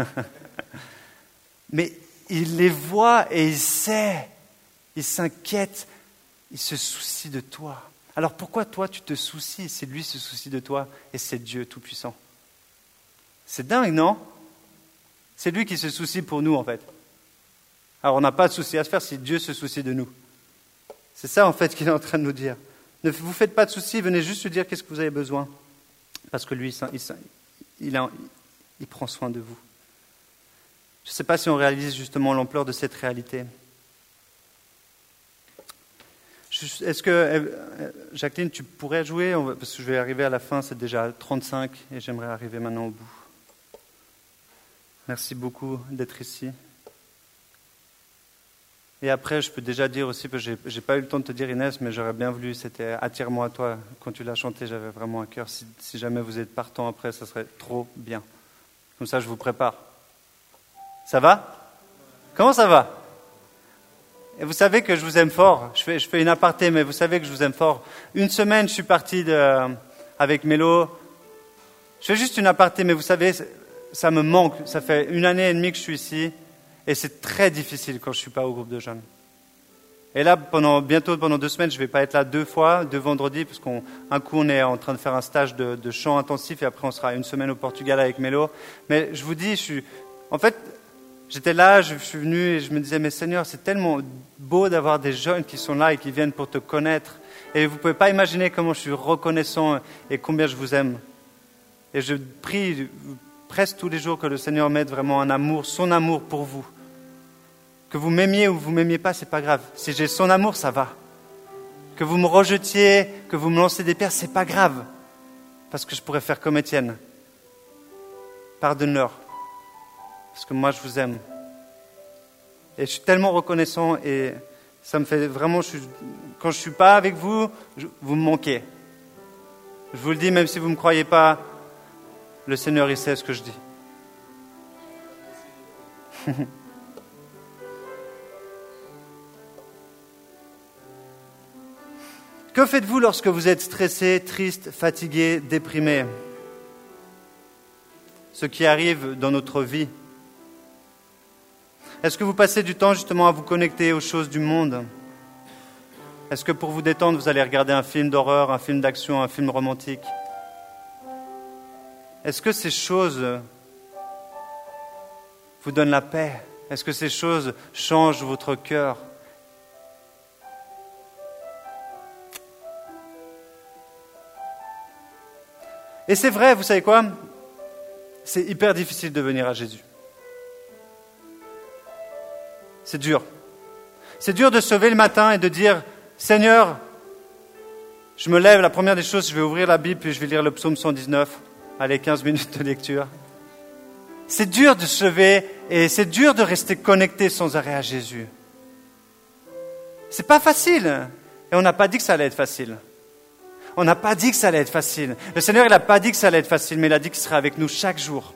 mais il les voit et il sait, il s'inquiète, il se soucie de toi. Alors pourquoi toi tu te soucies? C'est lui qui se soucie de toi et c'est Dieu Tout-Puissant. C'est dingue, non? C'est lui qui se soucie pour nous en fait. Alors on n'a pas de souci à se faire si Dieu se soucie de nous. C'est ça en fait qu'il est en train de nous dire. Ne vous faites pas de soucis, venez juste lui dire qu'est-ce que vous avez besoin. Parce que lui, il, il prend soin de vous. Je ne sais pas si on réalise justement l'ampleur de cette réalité. Est-ce que, euh, Jacqueline, tu pourrais jouer? Parce que je vais arriver à la fin, c'est déjà 35 et j'aimerais arriver maintenant au bout. Merci beaucoup d'être ici. Et après, je peux déjà dire aussi, que je n'ai pas eu le temps de te dire Inès, mais j'aurais bien voulu, c'était Attire-moi à toi. Quand tu l'as chanté, j'avais vraiment un cœur. Si, jamais vous êtes partant après, ça serait trop bien. Comme ça, je vous prépare. Ça va? Comment ça va? Et vous savez que je vous aime fort. Je fais, une aparté, mais vous savez que je vous aime fort. Une semaine, je suis parti avec Mélo. Je fais juste une aparté, mais vous savez, ça me manque. Ça fait une année et demie que je suis ici. Et c'est très difficile quand je ne suis pas au groupe de jeunes. Et là, pendant, bientôt pendant deux semaines, je ne vais pas être là deux fois, deux vendredis, parce qu'un coup, on est en train de faire un stage de, chant intensif, et après, on sera une semaine au Portugal avec Mélo. Mais je vous dis, je suis, en fait, j'étais là, je suis venu, et je me disais, mais Seigneur, c'est tellement beau d'avoir des jeunes qui sont là et qui viennent pour te connaître. Et vous ne pouvez pas imaginer comment je suis reconnaissant et combien je vous aime. Et je prie presque tous les jours que le Seigneur mette vraiment un amour, son amour pour vous. Que vous m'aimiez ou vous m'aimiez pas, c'est pas grave. Si j'ai son amour, ça va. Que vous me rejetiez, que vous me lancez des pierres, c'est pas grave. Parce que je pourrais faire comme Étienne. Pardonne-leur. Parce que moi, je vous aime. Et je suis tellement reconnaissant et ça me fait vraiment, quand je suis pas avec vous, vous me manquez. Je vous le dis, même si vous ne me croyez pas, le Seigneur, il sait ce que je dis. <laughs> que faites-vous lorsque vous êtes stressé, triste, fatigué, déprimé? Ce qui arrive dans notre vie. Est-ce que vous passez du temps justement à vous connecter aux choses du monde? Est-ce que pour vous détendre, vous allez regarder un film d'horreur, un film d'action, un film romantique? Est-ce que ces choses vous donnent la paix? Est-ce que ces choses changent votre cœur? Et c'est vrai, vous savez quoi? C'est hyper difficile de venir à Jésus. C'est dur. C'est dur de se lever le matin et de dire, Seigneur, je me lève, la première des choses, je vais ouvrir la Bible puis je vais lire le psaume 119. Allez, 15 minutes de lecture. C'est dur de se lever et c'est dur de rester connecté sans arrêt à Jésus. C'est pas facile. Et on n'a pas dit que ça allait être facile. On n'a pas dit que ça allait être facile. Le Seigneur, il n'a pas dit que ça allait être facile, mais il a dit qu'il serait avec nous chaque jour.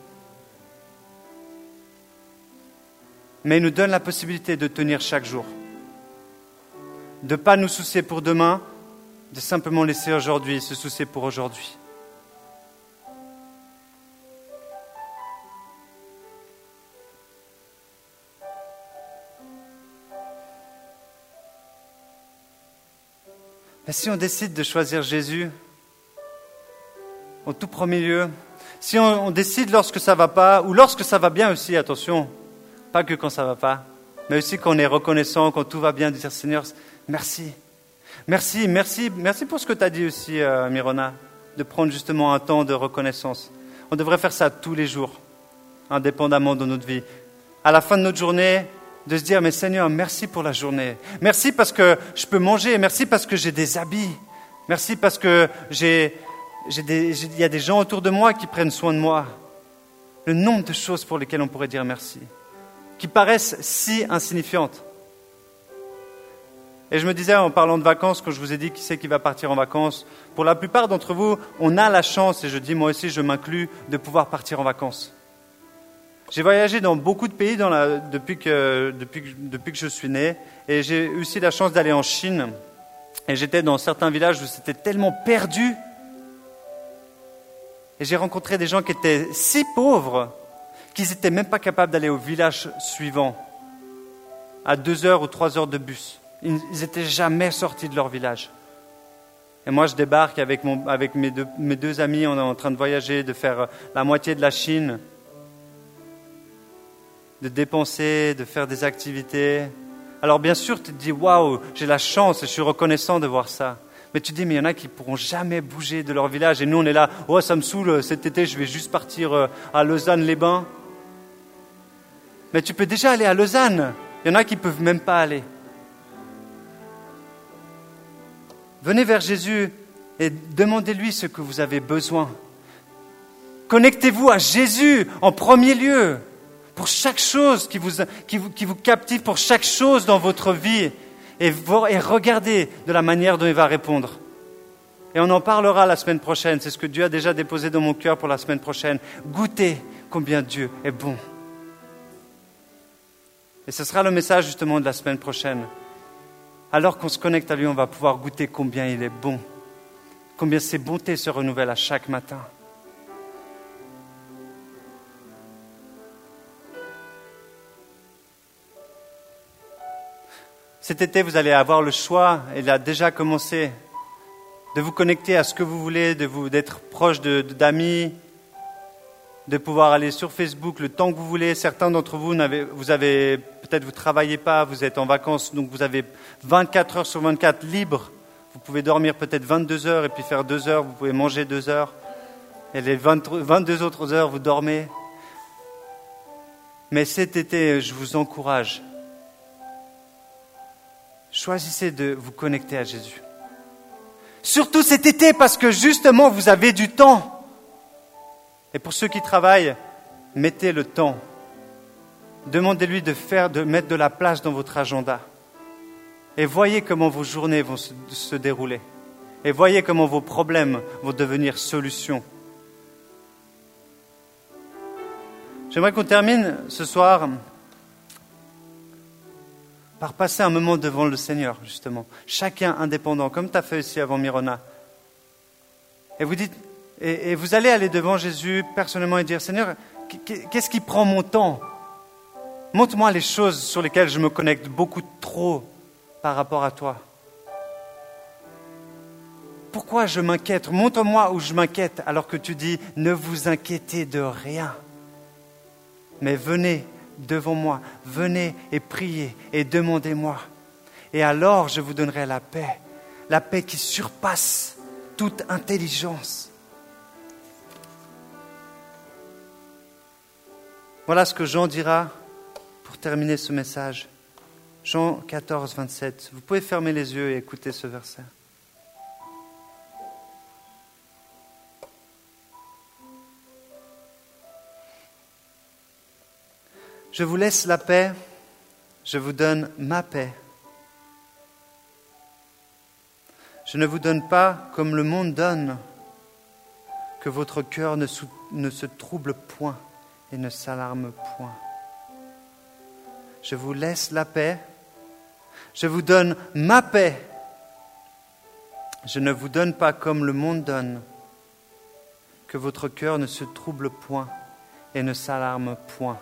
mais il nous donne la possibilité de tenir chaque jour. De ne pas nous soucier pour demain, de simplement laisser aujourd'hui se soucier pour aujourd'hui. Mais si on décide de choisir Jésus, en tout premier lieu, si on, décide lorsque ça va pas, ou lorsque ça va bien aussi, attention, pas que quand ça va pas, mais aussi quand on est reconnaissant, quand tout va bien, de dire Seigneur, merci. Merci, merci, merci pour ce que tu as dit aussi, euh, Mirona, de prendre justement un temps de reconnaissance. On devrait faire ça tous les jours, indépendamment de notre vie. À la fin de notre journée, de se dire, mais Seigneur, merci pour la journée. Merci parce que je peux manger. Merci parce que j'ai des habits. Merci parce que j'ai, il y a des gens autour de moi qui prennent soin de moi. Le nombre de choses pour lesquelles on pourrait dire merci qui paraissent si insignifiantes. Et je me disais en parlant de vacances, quand je vous ai dit qui c'est qui va partir en vacances, pour la plupart d'entre vous, on a la chance, et je dis moi aussi, je m'inclus, de pouvoir partir en vacances. J'ai voyagé dans beaucoup de pays depuis, que, depuis que je suis né, et j'ai eu aussi la chance d'aller en Chine. Et j'étais dans certains villages où c'était tellement perdu. Et j'ai rencontré des gens qui étaient si pauvres qu'ils n'étaient même pas capables d'aller au village suivant, à deux heures ou trois heures de bus. Ils n'étaient jamais sortis de leur village. Et moi, je débarque avec, mon, avec mes, deux, mes, deux, amis, on est en train de voyager, de faire la moitié de la Chine, de dépenser, de faire des activités. Alors bien sûr, tu te dis, waouh, j'ai la chance et je suis reconnaissant de voir ça. Mais tu te dis, mais il y en a qui pourront jamais bouger de leur village. Et nous, on est là, oh, ça me saoule, cet été, je vais juste partir euh, à Lausanne-les-Bains. Mais tu peux déjà aller à Lausanne. Il y en a qui ne peuvent même pas aller. Venez vers Jésus et demandez-lui ce que vous avez besoin. Connectez-vous à Jésus en premier lieu pour chaque chose qui vous, qui vous, captive, pour chaque chose dans votre vie. Et, et regardez de la manière dont il va répondre. Et on en parlera la semaine prochaine. C'est ce que Dieu a déjà déposé dans mon cœur pour la semaine prochaine. Goûtez combien Dieu est bon. Et ce sera le message justement de la semaine prochaine. Alors qu'on se connecte à lui, on va pouvoir goûter combien il est bon, combien ses bontés se renouvellent à chaque matin. Cet été, vous allez avoir le choix, il a déjà commencé, de vous connecter à ce que vous voulez, de vous d'être proche d'amis, de pouvoir aller sur Facebook le temps que vous voulez. Certains d'entre vous, vous avez peut-être vous travaillez pas, vous êtes en vacances, donc vous avez 24 heures sur 24 libres. Vous pouvez dormir peut-être 22 heures et puis faire 2 heures, vous pouvez manger 2 heures. Et les 22 autres heures, vous dormez. Mais cet été, je vous encourage. Choisissez de vous connecter à Jésus. Surtout cet été parce que justement vous avez du temps. Et pour ceux qui travaillent, mettez le temps. Demandez-lui de faire, de mettre de la place dans votre agenda. Et voyez comment vos journées vont se, se dérouler. Et voyez comment vos problèmes vont devenir solutions. J'aimerais qu'on termine ce soir par passer un moment devant le Seigneur, justement. Chacun indépendant, comme tu as fait aussi avant Mirona. Et vous dites, et, vous allez aller devant Jésus personnellement et dire, Seigneur, qu'est-ce qui prend mon temps? Montre-moi les choses sur lesquelles je me connecte beaucoup trop par rapport à toi. Pourquoi je m'inquiète? Montre-moi où je m'inquiète alors que tu dis, ne vous inquiétez de rien mais venez devant moi, venez et priez et demandez-moi. Et alors je vous donnerai la paix, la paix qui surpasse toute intelligence. Voilà ce que Jean dira pour terminer ce message. Jean 14, 27. Vous pouvez fermer les yeux et écouter ce verset. Je vous laisse la paix, je vous donne ma paix. Je ne vous donne pas comme le monde donne, que votre cœur ne, se trouble point et ne s'alarme point. Je vous laisse la paix, je vous donne ma paix. Je ne vous donne pas comme le monde donne, que votre cœur ne se trouble point et ne s'alarme point.